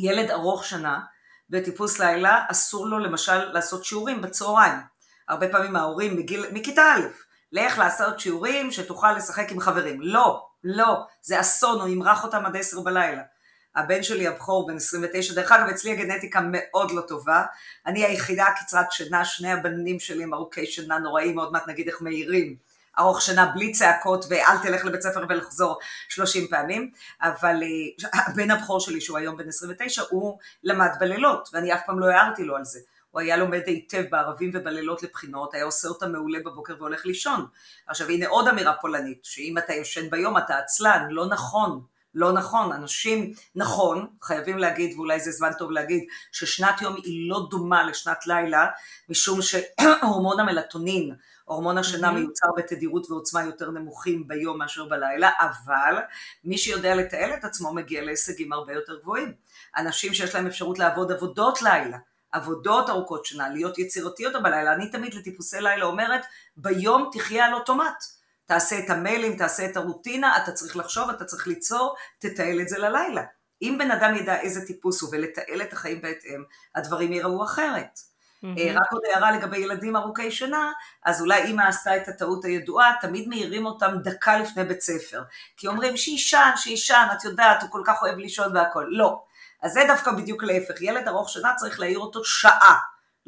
ילד ארוך שנה בטיפוס לילה אסור לו למשל לעשות שיעורים בצהריים. הרבה פעמים ההורים מגיל, מכיתה א', לך לעשות שיעורים שתוכל לשחק עם חברים. לא, לא, זה אסון, הוא ימרח אותם עד עשר בלילה. הבן שלי הבכור בן 29, דרך אגב אצלי הגנטיקה מאוד לא טובה, אני היחידה קצרת שינה, שני הבנים שלי הם ארוכי שינה נוראים, עוד מעט נגיד איך מהירים. ארוך שינה בלי צעקות ואל תלך לבית ספר ולחזור 30 פעמים, אבל אה, הבן הבכור שלי שהוא היום בן 29 הוא למד בלילות ואני אף פעם לא הערתי לו על זה. הוא היה לומד היטב בערבים ובלילות לבחינות, היה עושה אותה מעולה בבוקר והולך לישון. עכשיו הנה עוד אמירה פולנית, שאם אתה יושן ביום אתה עצלן, לא נכון. לא נכון, אנשים, נכון, חייבים להגיד, ואולי זה זמן טוב להגיד, ששנת יום היא לא דומה לשנת לילה, משום שהורמון המלטונין הורמון השינה מיוצר בתדירות ועוצמה יותר נמוכים ביום מאשר בלילה, אבל מי שיודע לתעל את עצמו מגיע להישגים הרבה יותר גבוהים. אנשים שיש להם אפשרות לעבוד עבודות לילה, עבודות ארוכות שינה, להיות יצירתיות בלילה, אני תמיד לטיפוסי לילה אומרת, ביום תחיה על אוטומט. תעשה את המיילים, תעשה את הרוטינה, אתה צריך לחשוב, אתה צריך ליצור, תתעל את זה ללילה. אם בן אדם ידע איזה טיפוס הוא ולתעל את החיים בהתאם, הדברים ייראו אחרת. Mm-hmm. רק עוד הערה לגבי ילדים ארוכי שנה, אז אולי אימא עשתה את הטעות הידועה, תמיד מעירים אותם דקה לפני בית ספר. כי אומרים שישן, שישן, את יודעת, הוא כל כך אוהב לישון והכל. לא. אז זה דווקא בדיוק להפך. ילד ארוך שנה צריך להעיר אותו שעה.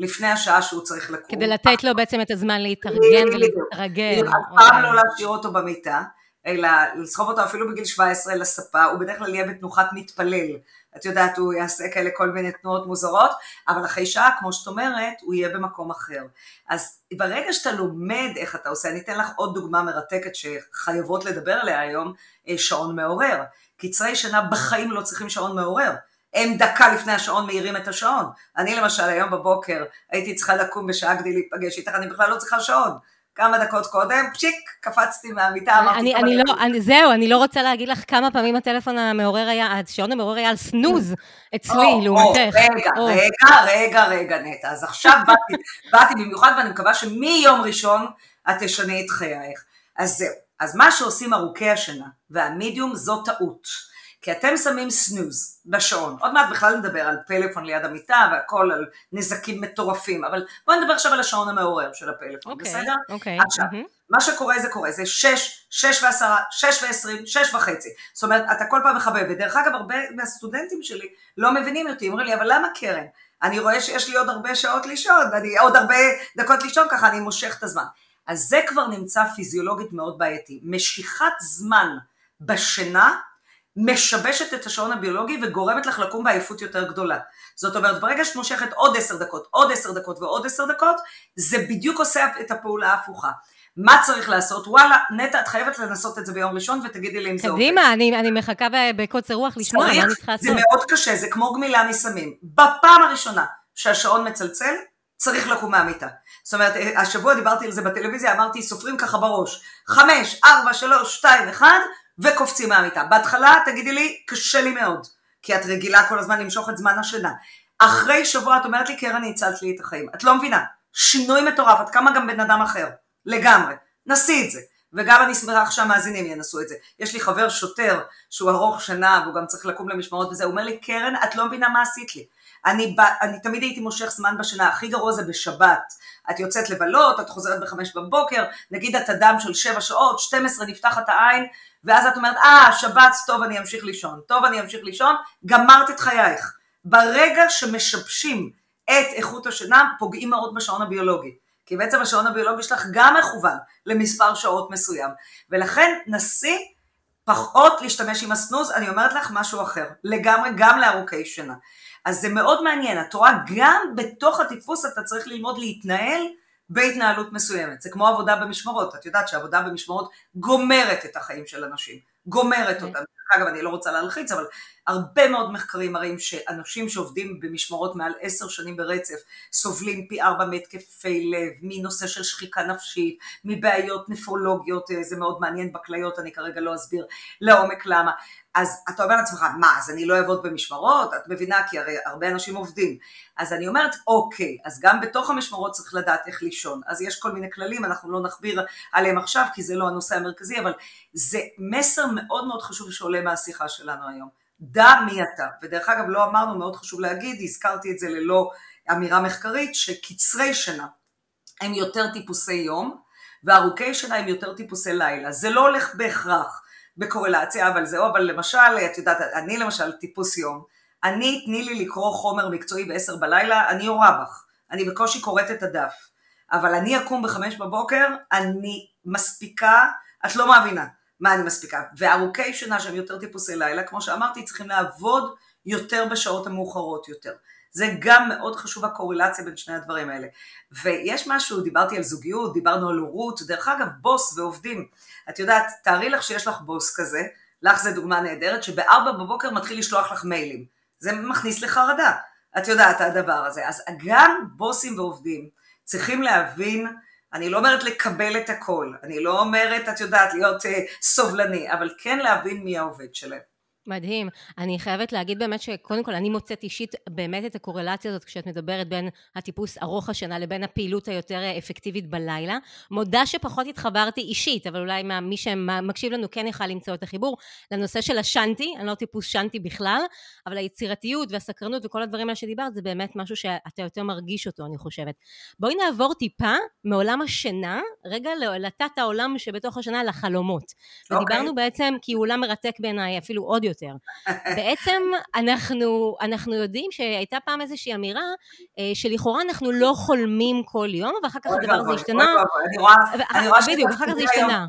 לפני השעה שהוא צריך לקום. כדי לתת לו בעצם את הזמן להתארגן ולהתרגל. אף פעם לא להשאיר אותו במיטה, אלא לסחוב אותו אפילו בגיל 17 לספה, הוא בדרך כלל יהיה בתנוחת מתפלל. את יודעת, הוא יעשה כאלה כל מיני תנועות מוזרות, אבל אחרי שעה, כמו שאת אומרת, הוא יהיה במקום אחר. אז ברגע שאתה לומד איך אתה עושה, אני אתן לך עוד דוגמה מרתקת שחייבות לדבר עליה היום, אה, שעון מעורר. קצרי שינה בחיים לא צריכים שעון מעורר. הם דקה לפני השעון מעירים את השעון. אני למשל היום בבוקר הייתי צריכה לקום בשעה כדי להיפגש איתך, אני בכלל לא צריכה שעון. כמה דקות קודם, פשיק, קפצתי מהמיטה, אמרתי... אני, אני לא, אני, זהו, אני לא רוצה להגיד לך כמה פעמים הטלפון המעורר היה, השעון המעורר היה על סנוז אצלי, לעומתך. רגע, רגע, רגע, רגע, נטע, אז עכשיו באתי, *laughs* באתי במיוחד, ואני מקווה שמיום ראשון את תשני את חייך. אז זהו, אז מה שעושים ארוכי השינה והמידיום זו טעות. כי אתם שמים סנוז בשעון, עוד מעט בכלל נדבר על פלאפון ליד המיטה והכל על נזקים מטורפים, אבל בואו נדבר עכשיו על השעון המעורר של הפלאפון, okay, אוקיי, בסדר? אוקיי. Okay, עכשיו, mm-hmm. מה שקורה זה קורה, זה 6, 6 ו-10, 6 ו-20, 6 וחצי, זאת אומרת, אתה כל פעם מחבב, ודרך אגב, הרבה מהסטודנטים שלי לא מבינים אותי, אומרים לי, אבל למה קרן? אני רואה שיש לי עוד הרבה שעות לישון, ואני עוד הרבה דקות לישון, ככה אני מושך את הזמן. אז זה כבר נמצא פיזיולוגית מאוד בעייתי. משיכת זמן בשינה משבשת את השעון הביולוגי וגורמת לך לקום בעייפות יותר גדולה. זאת אומרת, ברגע שאת מושכת עוד עשר דקות, עוד עשר דקות ועוד עשר דקות, זה בדיוק עושה את הפעולה ההפוכה. מה צריך לעשות? וואלה, נטע, את חייבת לנסות את זה ביום ראשון ותגידי לי אם זה עובד. קדימה, אני, אני מחכה בקוצר רוח לשמוע מה אני צריכה לעשות. זה מאוד קשה, זה כמו גמילה מסמים. בפעם הראשונה שהשעון מצלצל, צריך לקום מהמיטה. זאת אומרת, השבוע דיברתי על זה בטלוויזיה, אמרתי, סופרים ככה בראש, חמש, ארבע, שלוש, שתיים, אחד, וקופצים מהמיטה. בהתחלה, תגידי לי, קשה לי מאוד, כי את רגילה כל הזמן למשוך את זמן השינה. אחרי שבוע את אומרת לי, קרן, הצלת לי את החיים. את לא מבינה, שינוי מטורף, את קמה גם בן אדם אחר, לגמרי. נסי את זה. וגם אני שמח שהמאזינים ינסו את זה. יש לי חבר שוטר שהוא ארוך שנה והוא גם צריך לקום למשמרות וזה, הוא אומר לי, קרן, את לא מבינה מה עשית לי. אני, אני תמיד הייתי מושך זמן בשינה, הכי גרוע זה בשבת. את יוצאת לבלות, את חוזרת בחמש בבוקר, נגיד את אדם של שבע שעות, 12 נפתחת העין, ואז את אומרת, אה, שבת, טוב, אני אמשיך לישון, טוב, אני אמשיך לישון, גמרת את חייך. ברגע שמשבשים את איכות השינה, פוגעים מאוד בשעון הביולוגי. כי בעצם השעון הביולוגי שלך גם מכוון למספר שעות מסוים. ולכן נסי פחות להשתמש עם הסנוז, אני אומרת לך משהו אחר, לגמרי, גם לארוכי שינה. אז זה מאוד מעניין, את רואה, גם בתוך הטיפוס אתה צריך ללמוד להתנהל בהתנהלות מסוימת. זה כמו עבודה במשמרות, את יודעת שעבודה במשמרות גומרת את החיים של אנשים, גומרת כן. אותם. אגב, אני לא רוצה להלחיץ, אבל הרבה מאוד מחקרים מראים שאנשים שעובדים במשמרות מעל עשר שנים ברצף סובלים פי ארבע מהתקפי לב, מנושא של שחיקה נפשית, מבעיות נפרולוגיות, אה, זה מאוד מעניין בכליות, אני כרגע לא אסביר לעומק למה. אז אתה אומר לעצמך, מה, אז אני לא אעבוד במשמרות? את מבינה, כי הרי הרבה אנשים עובדים. אז אני אומרת, אוקיי, אז גם בתוך המשמרות צריך לדעת איך לישון. אז יש כל מיני כללים, אנחנו לא נכביר עליהם עכשיו, כי זה לא הנושא המרכזי, אבל זה מסר מאוד מאוד חשוב שעולה מהשיחה שלנו היום. דע מי אתה. ודרך אגב, לא אמרנו, מאוד חשוב להגיד, הזכרתי את זה ללא אמירה מחקרית, שקצרי שינה הם יותר טיפוסי יום, וארוכי שינה הם יותר טיפוסי לילה. זה לא הולך בהכרח. בקורלציה, אבל זהו, אבל למשל, את יודעת, אני למשל טיפוס יום, אני, תני לי לקרוא חומר מקצועי בעשר בלילה, אני יורה בך, אני בקושי קוראת את הדף, אבל אני אקום בחמש בבוקר, אני מספיקה, את לא מאמינה מה אני מספיקה, וארוכי שינה שהם יותר טיפוסי לילה, כמו שאמרתי, צריכים לעבוד יותר בשעות המאוחרות יותר. זה גם מאוד חשוב הקורלציה בין שני הדברים האלה. ויש משהו, דיברתי על זוגיות, דיברנו על הורות, דרך אגב, בוס ועובדים. את יודעת, תארי לך שיש לך בוס כזה, לך זה דוגמה נהדרת, שבארבע בבוקר מתחיל לשלוח לך מיילים. זה מכניס לחרדה. את יודעת, הדבר הזה. אז גם בוסים ועובדים צריכים להבין, אני לא אומרת לקבל את הכל, אני לא אומרת, את יודעת, להיות uh, סובלני, אבל כן להבין מי העובד שלהם. מדהים. אני חייבת להגיד באמת שקודם כל אני מוצאת אישית באמת את הקורלציה הזאת כשאת מדברת בין הטיפוס ארוך השינה לבין הפעילות היותר אפקטיבית בלילה. מודה שפחות התחברתי אישית, אבל אולי מי שמקשיב לנו כן יוכל למצוא את החיבור לנושא של השנטי, אני לא טיפוס שנטי בכלל, אבל היצירתיות והסקרנות וכל הדברים האלה שדיברת זה באמת משהו שאתה יותר מרגיש אותו, אני חושבת. בואי נעבור טיפה מעולם השינה, רגע לתת העולם שבתוך השינה לחלומות. Okay. אוקיי. ודיברנו בעצם, כי הוא עולם מרתק בעיניי אפילו עוד יותר. בעצם אנחנו, אנחנו יודעים שהייתה פעם איזושהי אמירה אה, שלכאורה אנחנו לא חולמים כל יום, ואחר כך הדבר הזה השתנה. אני רואה בדיוק, אחר כך זה השתנה.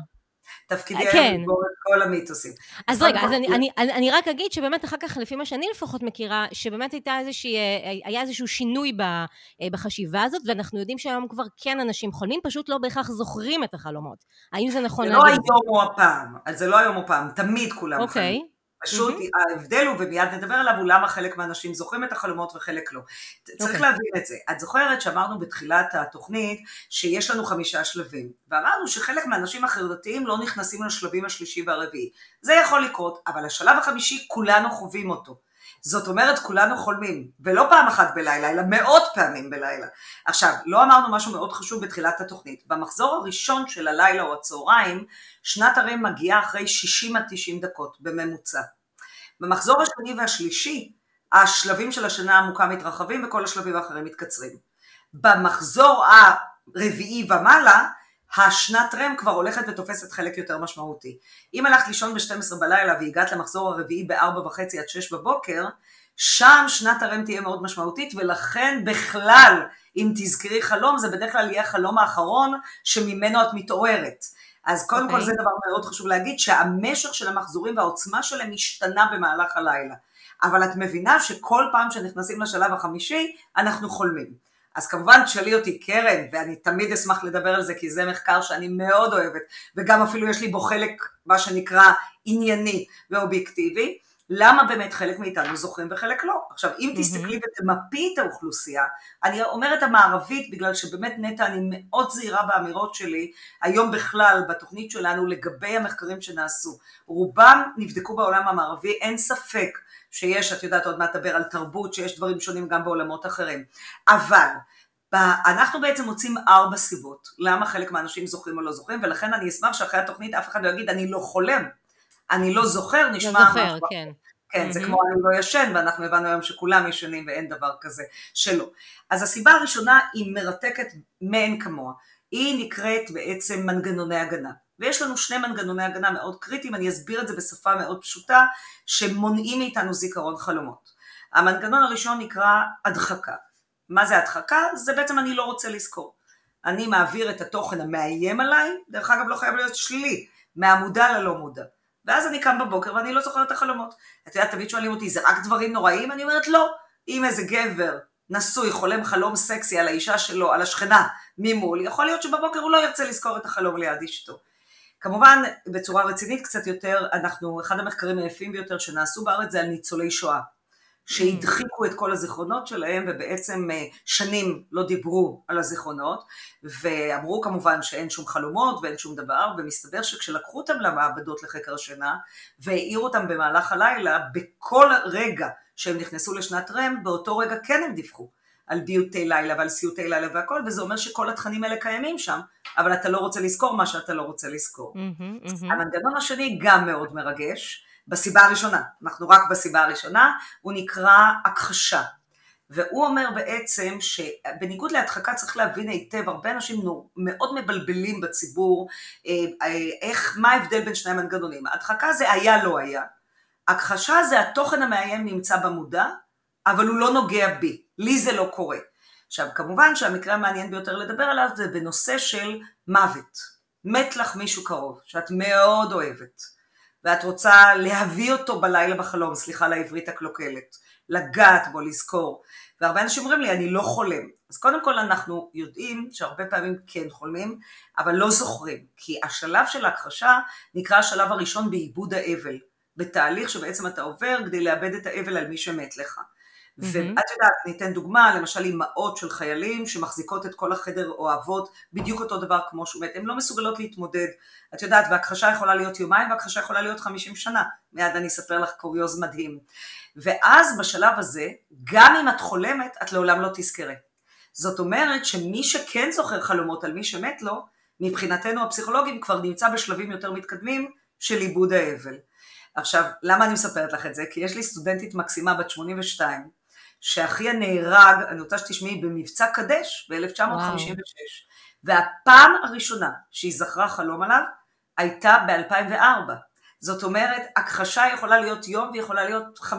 תפקידי כן. היום לגבור את כל המיתוסים. אז רגע, אז אני, אני, אני, אני רק אגיד שבאמת אחר כך, לפי מה שאני לפחות מכירה, שבאמת הייתה איזושהי, אה, היה איזשהו שינוי אה, בחשיבה הזאת, ואנחנו יודעים שהיום כבר כן אנשים חולמים, פשוט לא בהכרח זוכרים את החלומות. האם זה נכון להגיד? זה לא היום או הפעם, זה לא היום או פעם, תמיד כולם okay. אוקיי. חלמים. פשוט mm-hmm. ההבדל הוא, ומיד נדבר עליו, הוא למה חלק מהאנשים זוכרים את החלומות וחלק לא. Okay. צריך אוקיי. להבין את זה. את זוכרת שאמרנו בתחילת התוכנית שיש לנו חמישה שלבים, ואמרנו שחלק מהאנשים החרדתיים לא נכנסים לשלבים השלישי והרביעי. זה יכול לקרות, אבל השלב החמישי כולנו חווים אותו. זאת אומרת, כולנו חולמים, ולא פעם אחת בלילה, אלא מאות פעמים בלילה. עכשיו, לא אמרנו משהו מאוד חשוב בתחילת התוכנית. במחזור הראשון של הלילה או הצהריים, שנת הרים מגיעה אחרי 60 עד 90 דקות בממוצע. במחזור השני והשלישי, השלבים של השנה העמוקה מתרחבים וכל השלבים האחרים מתקצרים. במחזור הרביעי ומעלה, השנת רם כבר הולכת ותופסת חלק יותר משמעותי. אם הלכת לישון ב-12 בלילה והגעת למחזור הרביעי ב-4 וחצי עד 6 בבוקר, שם שנת הרם תהיה מאוד משמעותית, ולכן בכלל, אם תזכרי חלום, זה בדרך כלל יהיה החלום האחרון שממנו את מתעוררת. אז קודם okay. כל אוקיי. זה דבר מאוד חשוב להגיד, שהמשך של המחזורים והעוצמה שלהם השתנה במהלך הלילה. אבל את מבינה שכל פעם שנכנסים לשלב החמישי, אנחנו חולמים. אז כמובן תשאלי אותי קרן, ואני תמיד אשמח לדבר על זה כי זה מחקר שאני מאוד אוהבת, וגם אפילו יש לי בו חלק, מה שנקרא, ענייני ואובייקטיבי, למה באמת חלק מאיתנו זוכרים וחלק לא. עכשיו, אם תסתכלי ותמפי את האוכלוסייה, אני אומרת המערבית, בגלל שבאמת נטע, אני מאוד זהירה באמירות שלי, היום בכלל, בתוכנית שלנו, לגבי המחקרים שנעשו. רובם נבדקו בעולם המערבי, אין ספק שיש, את יודעת, עוד מעט נדבר על תרבות, שיש דברים שונים גם בעולמות אחרים. אבל, אנחנו בעצם מוצאים ארבע סיבות, למה חלק מהאנשים זוכרים או לא זוכרים, ולכן אני אשמח שאחרי התוכנית אף אחד לא יגיד, אני לא חולם. אני לא זוכר, נשמע לא זוכר, משהו. כן. כן, mm-hmm. זה כמו אני לא ישן, ואנחנו הבנו היום שכולם ישנים ואין דבר כזה שלא. אז הסיבה הראשונה היא מרתקת מאין כמוה. היא נקראת בעצם מנגנוני הגנה. ויש לנו שני מנגנוני הגנה מאוד קריטיים, אני אסביר את זה בשפה מאוד פשוטה, שמונעים מאיתנו זיכרון חלומות. המנגנון הראשון נקרא הדחקה. מה זה הדחקה? זה בעצם אני לא רוצה לזכור. אני מעביר את התוכן המאיים עליי, דרך אגב לא חייב להיות שלילי, מהמודע ללא מודע. ואז אני קם בבוקר ואני לא זוכרת את החלומות. את יודעת, תמיד שואלים אותי, זה רק דברים נוראים? אני אומרת, לא. אם איזה גבר נשוי חולם חלום סקסי על האישה שלו, על השכנה ממול, יכול להיות שבבוקר הוא לא ירצה לזכור את החלום ליד אשתו. כמובן, בצורה רצינית קצת יותר, אנחנו, אחד המחקרים היפים ביותר שנעשו בארץ זה על ניצולי שואה. שהדחיקו את כל הזיכרונות שלהם ובעצם אה, שנים לא דיברו על הזיכרונות ואמרו כמובן שאין שום חלומות ואין שום דבר ומסתבר שכשלקחו אותם למעבדות לחקר השינה והעירו אותם במהלך הלילה בכל רגע שהם נכנסו לשנת רם באותו רגע כן הם דיווחו על ביוטי לילה ועל סיוטי לילה והכל וזה אומר שכל התכנים האלה קיימים שם אבל אתה לא רוצה לזכור מה שאתה לא רוצה לזכור. Mm-hmm, mm-hmm. המנגנון השני גם מאוד מרגש בסיבה הראשונה, אנחנו רק בסיבה הראשונה, הוא נקרא הכחשה. והוא אומר בעצם שבניגוד להדחקה צריך להבין היטב, הרבה אנשים מאוד מבלבלים בציבור אה, אה, איך, מה ההבדל בין שני המנגנונים. הדחקה זה היה לא היה, הכחשה זה התוכן המאיים נמצא במודע, אבל הוא לא נוגע בי, לי זה לא קורה. עכשיו כמובן שהמקרה המעניין ביותר לדבר עליו זה בנושא של מוות. מת לך מישהו קרוב, שאת מאוד אוהבת. ואת רוצה להביא אותו בלילה בחלום, סליחה על העברית הקלוקלת, לגעת בו, לזכור. והרבה אנשים אומרים לי, אני לא חולם. אז קודם כל אנחנו יודעים שהרבה פעמים כן חולמים, אבל לא זוכרים, כי השלב של ההכחשה נקרא השלב הראשון בעיבוד האבל, בתהליך שבעצם אתה עובר כדי לאבד את האבל על מי שמת לך. Mm-hmm. ואת יודעת, ניתן דוגמה, למשל אימהות של חיילים שמחזיקות את כל החדר אוהבות בדיוק אותו דבר כמו שהוא מת, הן לא מסוגלות להתמודד. את יודעת, והכחשה יכולה להיות יומיים והכחשה יכולה להיות חמישים שנה. מיד אני אספר לך קוריוז מדהים. ואז בשלב הזה, גם אם את חולמת, את לעולם לא תזכרי. זאת אומרת שמי שכן זוכר חלומות על מי שמת לו, מבחינתנו הפסיכולוגים כבר נמצא בשלבים יותר מתקדמים של עיבוד האבל. עכשיו, למה אני מספרת לך את זה? כי יש לי סטודנטית מקסימה בת 82, שאחיה נהרג, אני רוצה שתשמעי, במבצע קדש ב-1956. והפעם הראשונה שהיא זכרה חלום עליו הייתה ב-2004. זאת אומרת, הכחשה יכולה להיות יום ויכולה להיות 50-60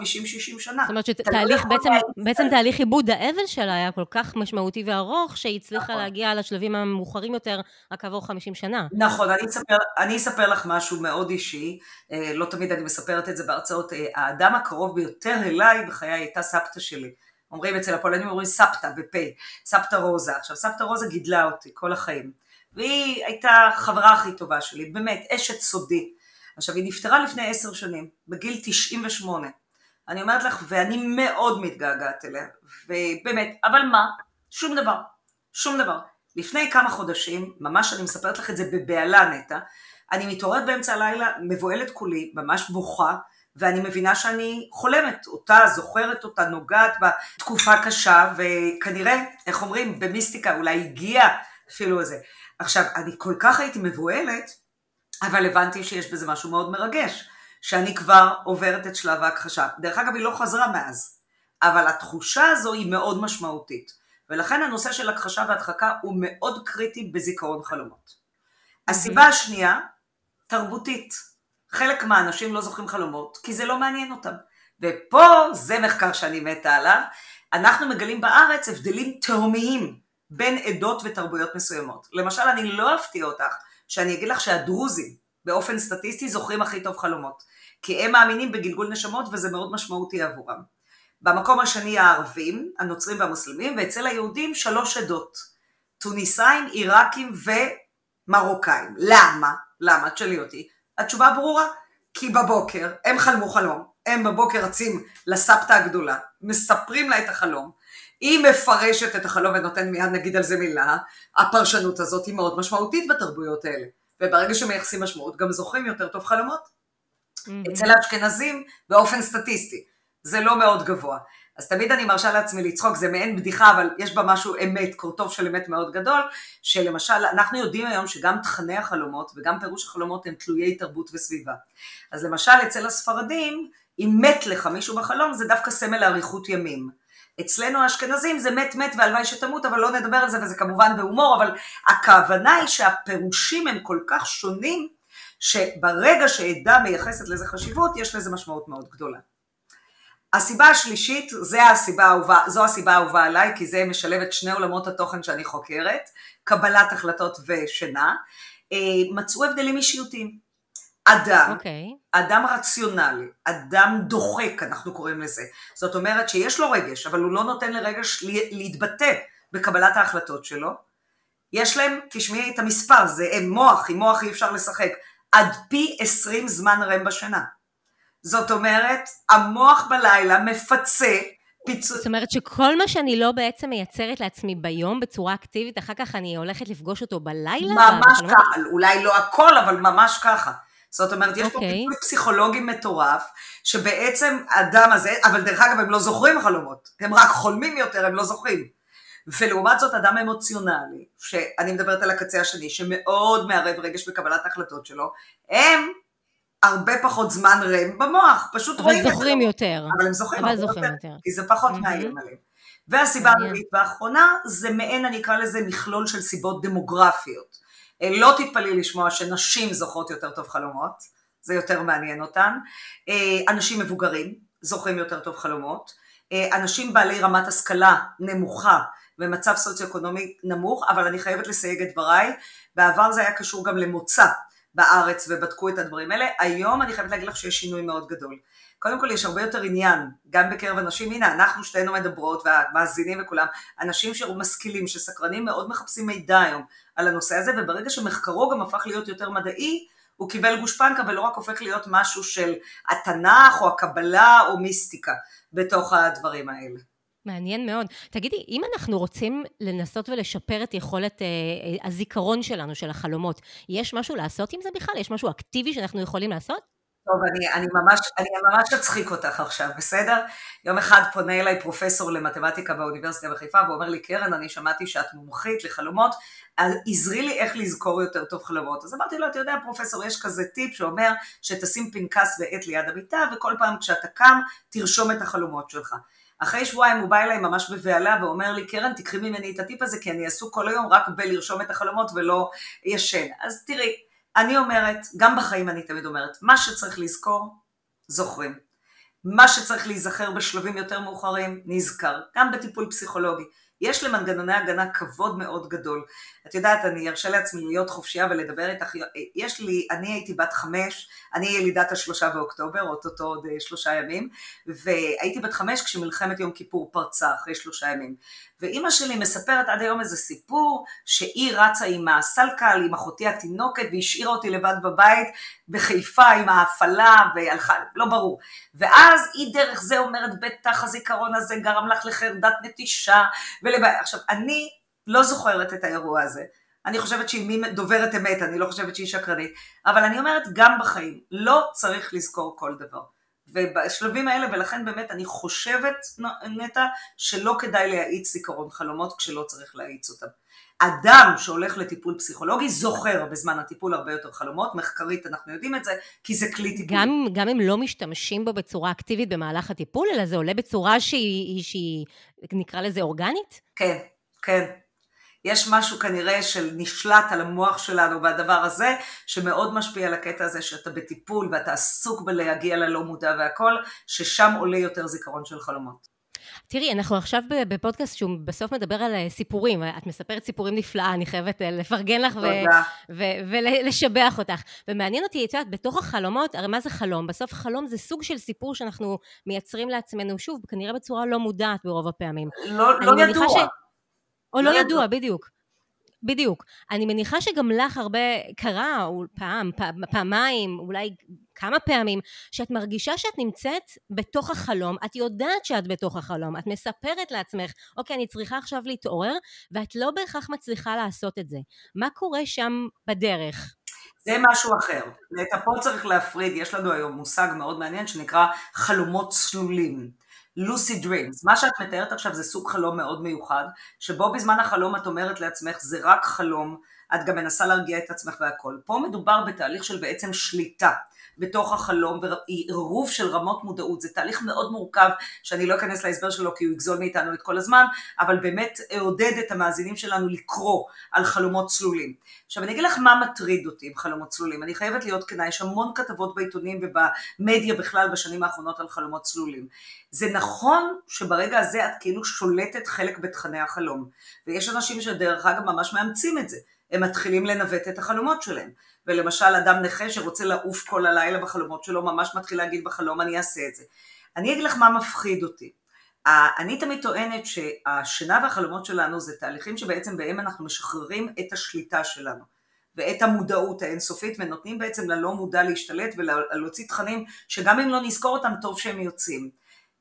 שנה. זאת אומרת שתהליך, לא בעצם, בעצם תהליך עיבוד האבל שלה היה כל כך משמעותי וארוך, שהיא הצליחה נכון. להגיע לשלבים המאוחרים יותר רק כעבור 50 שנה. נכון, אני אספר, אני אספר לך משהו מאוד אישי, אה, לא תמיד אני מספרת את זה בהרצאות, אה, האדם הקרוב ביותר אליי בחיי הייתה סבתא שלי. אומרים אצל הפולנים אומרים סבתא בפה, סבתא רוזה. עכשיו סבתא רוזה גידלה אותי כל החיים, והיא הייתה חברה הכי טובה שלי, באמת אשת סודי. עכשיו היא נפטרה לפני עשר שנים, בגיל 98. אני אומרת לך, ואני מאוד מתגעגעת אליה, ובאמת, אבל מה? שום דבר, שום דבר. לפני כמה חודשים, ממש אני מספרת לך את זה בבהלה נטע, אני מתעוררת באמצע הלילה, מבוהלת כולי, ממש בוכה, ואני מבינה שאני חולמת אותה, זוכרת אותה, נוגעת בתקופה קשה, וכנראה, איך אומרים, במיסטיקה אולי הגיע אפילו איזה. עכשיו, אני כל כך הייתי מבוהלת, אבל הבנתי שיש בזה משהו מאוד מרגש, שאני כבר עוברת את שלב ההכחשה. דרך אגב, היא לא חזרה מאז, אבל התחושה הזו היא מאוד משמעותית. ולכן הנושא של הכחשה והדחקה הוא מאוד קריטי בזיכרון חלומות. הסיבה השנייה, תרבותית. חלק מהאנשים לא זוכרים חלומות, כי זה לא מעניין אותם. ופה, זה מחקר שאני מתה עליו, אנחנו מגלים בארץ הבדלים תהומיים בין עדות ותרבויות מסוימות. למשל, אני לא אפתיע אותך, שאני אגיד לך שהדרוזים באופן סטטיסטי זוכרים הכי טוב חלומות. כי הם מאמינים בגלגול נשמות וזה מאוד משמעותי עבורם. במקום השני הערבים, הנוצרים והמוסלמים, ואצל היהודים שלוש עדות, טוניסאים, עיראקים ומרוקאים. למה? למה? תשאלי אותי. התשובה ברורה, כי בבוקר הם חלמו חלום, הם בבוקר רצים לסבתא הגדולה, מספרים לה את החלום, היא מפרשת את החלום ונותן מיד נגיד על זה מילה, הפרשנות הזאת היא מאוד משמעותית בתרבויות האלה, וברגע שמייחסים משמעות גם זוכרים יותר טוב חלומות. Mm-hmm. אצל האשכנזים באופן סטטיסטי, זה לא מאוד גבוה. אז תמיד אני מרשה לעצמי לצחוק, זה מעין בדיחה, אבל יש בה משהו אמת, קורטוב של אמת מאוד גדול, שלמשל, אנחנו יודעים היום שגם תכני החלומות וגם פירוש החלומות הם תלויי תרבות וסביבה. אז למשל, אצל הספרדים, אם מת לך מישהו בחלום, זה דווקא סמל לאריכות ימים. אצלנו האשכנזים זה מת מת והלוואי שתמות, אבל לא נדבר על זה, וזה כמובן בהומור, אבל הכוונה היא שהפירושים הם כל כך שונים, שברגע שעדה מייחסת לזה חשיבות, יש לזה משמעות מאוד גדולה. הסיבה השלישית, זה הסיבה האהובה, זו הסיבה האהובה עליי, כי זה משלב את שני עולמות התוכן שאני חוקרת, קבלת החלטות ושינה. אה, מצאו הבדלים אישיותיים. אדם, okay. אוקיי. אדם רציונלי, אדם דוחק, אנחנו קוראים לזה. זאת אומרת שיש לו רגש, אבל הוא לא נותן לרגש להתבטא בקבלת ההחלטות שלו. יש להם, תשמעי את המספר, זה הם מוח, עם מוח אי אפשר לשחק, עד פי עשרים זמן רם בשינה. זאת אומרת, המוח בלילה מפצה פיצוי. זאת אומרת שכל מה שאני לא בעצם מייצרת לעצמי ביום בצורה אקטיבית, אחר כך אני הולכת לפגוש אותו בלילה? ממש ככה, אולי לא הכל, אבל ממש ככה. זאת אומרת, יש okay. פה אוקיי. פיצוי פסיכולוגי מטורף, שבעצם האדם הזה, אבל דרך אגב הם לא זוכרים חלומות, הם רק חולמים יותר, הם לא זוכרים. ולעומת זאת אדם אמוציונלי, שאני מדברת על הקצה השני, שמאוד מערב רגש בקבלת ההחלטות שלו, הם הרבה פחות זמן רם במוח, פשוט רואים את זה. אבל זוכרים יותר. אבל הם זוכרים, אבל זוכרים יותר, יותר. כי זה פחות mm-hmm. מאיים עליהם. והסיבה הרביעית והאחרונה זה מעין, אני אקרא לזה מכלול של סיבות דמוגרפיות. אה, לא תתפלאי לשמוע שנשים זוכרות יותר טוב חלומות, זה יותר מעניין אותן. אה, אנשים מבוגרים זוכרים יותר טוב חלומות. אה, אנשים בעלי רמת השכלה נמוכה ומצב סוציו-אקונומי נמוך, אבל אני חייבת לסייג את דבריי, בעבר זה היה קשור גם למוצא. בארץ ובדקו את הדברים האלה. היום אני חייבת להגיד לך שיש שינוי מאוד גדול. קודם כל יש הרבה יותר עניין, גם בקרב אנשים, הנה אנחנו שתינו מדברות והמאזינים וכולם, אנשים שמשכילים, שסקרנים מאוד מחפשים מידע היום על הנושא הזה, וברגע שמחקרו גם הפך להיות יותר מדעי, הוא קיבל גושפנקה ולא רק הופך להיות משהו של התנ"ך או הקבלה או מיסטיקה בתוך הדברים האלה. מעניין מאוד. תגידי, אם אנחנו רוצים לנסות ולשפר את יכולת אה, אה, הזיכרון שלנו, של החלומות, יש משהו לעשות עם זה בכלל? יש משהו אקטיבי שאנחנו יכולים לעשות? טוב, אני, אני, ממש, אני ממש אצחיק אותך עכשיו, בסדר? יום אחד פונה אליי פרופסור למתמטיקה באוניברסיטה בחיפה, ואומר לי, קרן, אני שמעתי שאת מומחית לחלומות, עזרי לי איך לזכור יותר טוב חלומות. אז אמרתי לו, אתה יודע, פרופסור, יש כזה טיפ שאומר שתשים פנקס ועט ליד המיטה, וכל פעם כשאתה קם, תרשום את החלומות שלך. אחרי שבועיים הוא בא אליי ממש בבהלה ואומר לי, קרן, תקחי ממני את הטיפ הזה, כי אני עסוק כל היום רק בלרשום את החלומות ולא ישן. אז תראי, אני אומרת, גם בחיים אני תמיד אומרת, מה שצריך לזכור, זוכרים. מה שצריך להיזכר בשלבים יותר מאוחרים, נזכר. גם בטיפול פסיכולוגי. יש למנגנוני הגנה כבוד מאוד גדול. את יודעת, אני ארשה לעצמי להיות חופשייה ולדבר איתך, יש לי, אני הייתי בת חמש, אני ילידת השלושה באוקטובר, אוטוטו עוד אה, שלושה ימים, והייתי בת חמש כשמלחמת יום כיפור פרצה אחרי שלושה ימים. ואימא שלי מספרת עד היום איזה סיפור, שהיא רצה עם הסלקל, עם אחותי התינוקת, והשאירה אותי לבד בבית בחיפה עם ההפעלה, והלכה, לא ברור. ואז היא דרך זה אומרת, בטח הזיכרון הזה גרם לך לחרדת נטישה, ולב... עכשיו, אני לא זוכרת את האירוע הזה. אני חושבת שהיא דוברת אמת, אני לא חושבת שהיא שקרנית, אבל אני אומרת גם בחיים, לא צריך לזכור כל דבר. ובשלבים האלה, ולכן באמת אני חושבת, נטע, שלא כדאי להאיץ זיכרון חלומות כשלא צריך להאיץ אותם. אדם שהולך לטיפול פסיכולוגי זוכר בזמן הטיפול הרבה יותר חלומות, מחקרית אנחנו יודעים את זה, כי זה כלי טיפול. גם, גם אם לא משתמשים בו בצורה אקטיבית במהלך הטיפול, אלא זה עולה בצורה שהיא, שהיא נקרא לזה אורגנית? כן, כן. יש משהו כנראה של נשלט על המוח שלנו והדבר הזה, שמאוד משפיע על הקטע הזה שאתה בטיפול ואתה עסוק בלהגיע ללא מודע והכל, ששם עולה יותר זיכרון של חלומות. תראי, אנחנו עכשיו בפודקאסט שהוא בסוף מדבר על אה, סיפורים. את מספרת סיפורים נפלאה, אני חייבת אה, לפרגן לך ולשבח אותך. ומעניין אותי, את יודעת, בתוך החלומות, הרי מה זה חלום? בסוף חלום זה סוג של סיפור שאנחנו מייצרים לעצמנו, שוב, כנראה בצורה לא מודעת ברוב הפעמים. לא, לא ידוע. ש... או לא, לא ידוע, ידוע, בדיוק. בדיוק. אני מניחה שגם לך הרבה קרה, פעם, פעמיים, אולי כמה פעמים, שאת מרגישה שאת נמצאת בתוך החלום, את יודעת שאת בתוך החלום, את מספרת לעצמך, אוקיי, אני צריכה עכשיו להתעורר, ואת לא בהכרח מצליחה לעשות את זה. מה קורה שם בדרך? זה משהו אחר. את פה צריך להפריד, יש לנו היום מושג מאוד מעניין שנקרא חלומות צלולים. לוסי דרימס. מה שאת מתארת עכשיו זה סוג חלום מאוד מיוחד, שבו בזמן החלום את אומרת לעצמך זה רק חלום, את גם מנסה להרגיע את עצמך והכל. פה מדובר בתהליך של בעצם שליטה. בתוך החלום ועירוב של רמות מודעות. זה תהליך מאוד מורכב שאני לא אכנס להסבר שלו כי הוא יגזול מאיתנו את כל הזמן, אבל באמת אעודד את המאזינים שלנו לקרוא על חלומות צלולים. עכשיו אני אגיד לך מה מטריד אותי עם חלומות צלולים. אני חייבת להיות כנה, יש המון כתבות בעיתונים ובמדיה בכלל בשנים האחרונות על חלומות צלולים. זה נכון שברגע הזה את כאילו שולטת חלק בתכני החלום, ויש אנשים שדרך אגב ממש מאמצים את זה. הם מתחילים לנווט את החלומות שלהם. ולמשל אדם נכה שרוצה לעוף כל הלילה בחלומות שלו, ממש מתחיל להגיד בחלום אני אעשה את זה. אני אגיד לך מה מפחיד אותי. אני תמיד טוענת שהשינה והחלומות שלנו זה תהליכים שבעצם בהם אנחנו משחררים את השליטה שלנו ואת המודעות האינסופית ונותנים בעצם ללא מודע להשתלט ולהוציא תכנים שגם אם לא נזכור אותם טוב שהם יוצאים.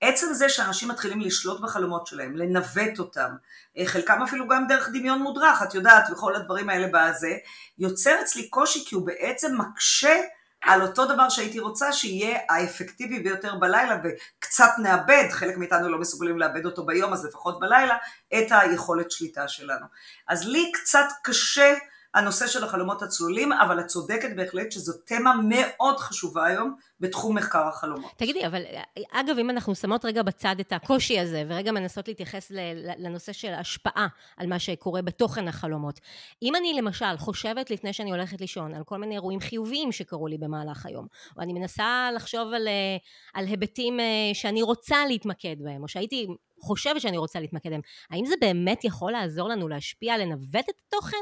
עצם זה שאנשים מתחילים לשלוט בחלומות שלהם, לנווט אותם, אה, חלקם אפילו גם דרך דמיון מודרך, את יודעת, וכל הדברים האלה בזה, יוצר אצלי קושי כי הוא בעצם מקשה על אותו דבר שהייתי רוצה שיהיה האפקטיבי ביותר בלילה וקצת נאבד, חלק מאיתנו לא מסוגלים לאבד אותו ביום אז לפחות בלילה, את היכולת שליטה שלנו. אז לי קצת קשה הנושא של החלומות הצלולים, אבל את צודקת בהחלט שזו תמה מאוד חשובה היום בתחום מחקר החלומות. תגידי, אבל אגב, אם אנחנו שמות רגע בצד את הקושי הזה, ורגע מנסות להתייחס לנושא של השפעה על מה שקורה בתוכן החלומות, אם אני למשל חושבת לפני שאני הולכת לישון על כל מיני אירועים חיוביים שקרו לי במהלך היום, או אני מנסה לחשוב על, אה, על היבטים אה, שאני רוצה להתמקד בהם, או שהייתי חושבת שאני רוצה להתמקד בהם, האם זה באמת יכול לעזור לנו להשפיע, לנווט את התוכן?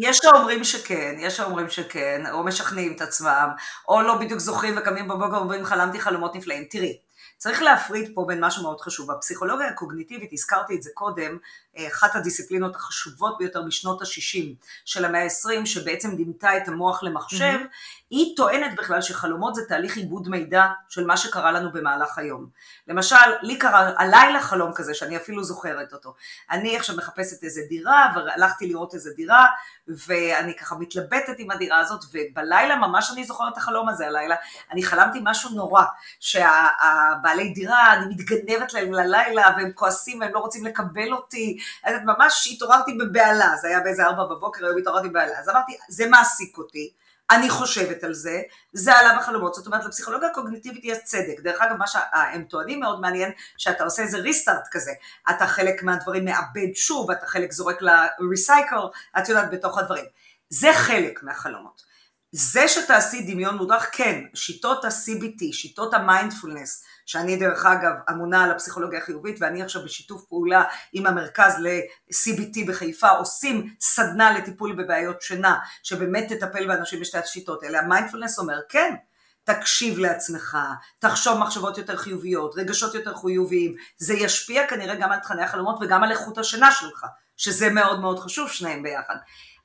יש האומרים שכן, יש האומרים שכן, או משכנעים את עצמם, או לא בדיוק זוכרים וקמים בבוקר ואומרים חלמתי חלומות נפלאים. תראי, צריך להפריד פה בין משהו מאוד חשוב. הפסיכולוגיה הקוגניטיבית, הזכרתי את זה קודם, אחת הדיסציפלינות החשובות ביותר משנות ה-60 של המאה ה-20, שבעצם דימתה את המוח למחשב, mm-hmm. היא טוענת בכלל שחלומות זה תהליך עיבוד מידע של מה שקרה לנו במהלך היום. למשל, לי קרה הלילה חלום כזה, שאני אפילו זוכרת אותו. אני עכשיו מחפשת איזה דירה, והלכתי לראות איזה דירה, ואני ככה מתלבטת עם הדירה הזאת, ובלילה ממש אני זוכרת את החלום הזה הלילה, אני חלמתי משהו נורא, שהבעלי דירה, אני מתגנבת להם ללילה, והם כועסים והם לא רוצים לקבל אותי, אז ממש התעוררתי בבהלה, זה היה באיזה ארבע בבוקר, היום התעוררתי בבהלה, אז אמרתי, זה מעסיק אותי. אני חושבת על זה, זה עלה בחלומות, זאת אומרת לפסיכולוגיה הקוגניטיבית יש צדק, דרך אגב מה שהם טוענים מאוד מעניין, שאתה עושה איזה restart כזה, אתה חלק מהדברים מעבד שוב, אתה חלק זורק ל recycle, את יודעת בתוך הדברים, זה חלק מהחלומות. זה שתעשי דמיון מודרך, כן, שיטות ה-CBT, שיטות המיינדפולנס, שאני דרך אגב אמונה על הפסיכולוגיה החיובית ואני עכשיו בשיתוף פעולה עם המרכז ל-CBT בחיפה עושים סדנה לטיפול בבעיות שינה שבאמת תטפל באנשים בשתי השיטות האלה. המיינדפולנס אומר כן, תקשיב לעצמך, תחשוב מחשבות יותר חיוביות, רגשות יותר חיוביים, זה ישפיע כנראה גם על תכני החלומות וגם על איכות השינה שלך, שזה מאוד מאוד חשוב שניהם ביחד.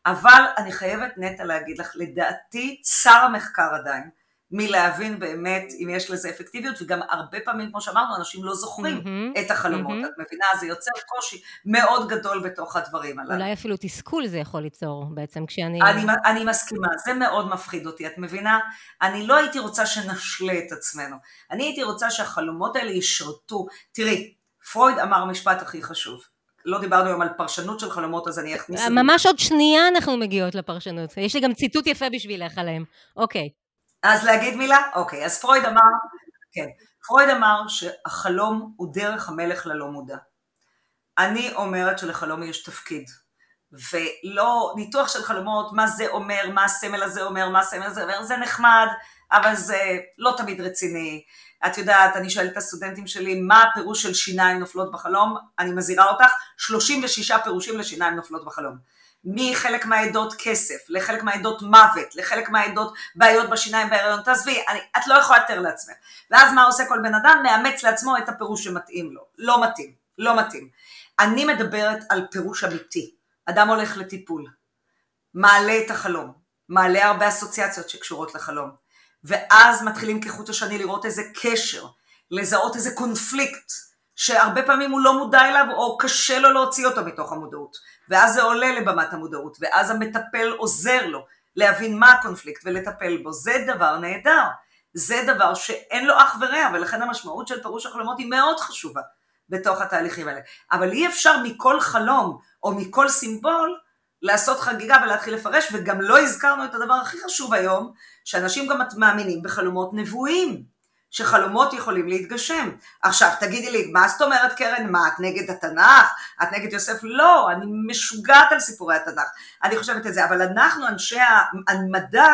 אבל אני חייבת נטע להגיד לך, לדעתי צר המחקר עדיין, מלהבין באמת אם יש לזה אפקטיביות, וגם הרבה פעמים, כמו שאמרנו, אנשים לא זוכרים mm-hmm, את החלומות, mm-hmm. את מבינה? זה יוצר קושי מאוד גדול בתוך הדברים הללו. אולי אפילו תסכול זה יכול ליצור בעצם, כשאני... אני, אני מסכימה, זה מאוד מפחיד אותי, את מבינה? אני לא הייתי רוצה שנשלה את עצמנו, אני הייתי רוצה שהחלומות האלה ישרתו. תראי, פרויד אמר משפט הכי חשוב, לא דיברנו היום על פרשנות של חלומות, אז אני אכניס... ממש עוד שנייה אנחנו מגיעות לפרשנות. יש לי גם ציטוט יפה בשבילך עליהם. אוקיי. אז להגיד מילה? אוקיי, אז פרויד אמר, כן, פרויד אמר שהחלום הוא דרך המלך ללא מודע. אני אומרת שלחלום יש תפקיד. ולא ניתוח של חלומות, מה זה אומר, מה הסמל הזה אומר, מה הסמל הזה אומר, זה נחמד, אבל זה לא תמיד רציני. את יודעת, אני שואלת את הסטודנטים שלי, מה הפירוש של שיניים נופלות בחלום? אני מזהירה אותך, 36 פירושים לשיניים נופלות בחלום. מחלק מהעדות כסף, לחלק מהעדות מוות, לחלק מהעדות בעיות בשיניים בהיריון, תעזבי, את לא יכולה לתאר לעצמך. ואז מה עושה כל בן אדם? מאמץ לעצמו את הפירוש שמתאים לו. לא מתאים, לא מתאים. אני מדברת על פירוש אמיתי. אדם הולך לטיפול, מעלה את החלום, מעלה הרבה אסוציאציות שקשורות לחלום, ואז מתחילים כחוט השני לראות איזה קשר, לזהות איזה קונפליקט, שהרבה פעמים הוא לא מודע אליו או קשה לו להוציא אותו מתוך המודעות, ואז זה עולה לבמת המודעות, ואז המטפל עוזר לו להבין מה הקונפליקט ולטפל בו, זה דבר נהדר, זה דבר שאין לו אח ורע, ולכן המשמעות של פירוש החלומות היא מאוד חשובה בתוך התהליכים האלה, אבל אי אפשר מכל חלום או מכל סימבול לעשות חגיגה ולהתחיל לפרש, וגם לא הזכרנו את הדבר הכי חשוב היום, שאנשים גם מאמינים בחלומות נבואיים, שחלומות יכולים להתגשם. עכשיו, תגידי לי, מה זאת אומרת קרן? מה, את נגד התנ"ך? את נגד יוסף? לא, אני משוגעת על סיפורי התנ"ך. אני חושבת את זה, אבל אנחנו, אנשי המדע,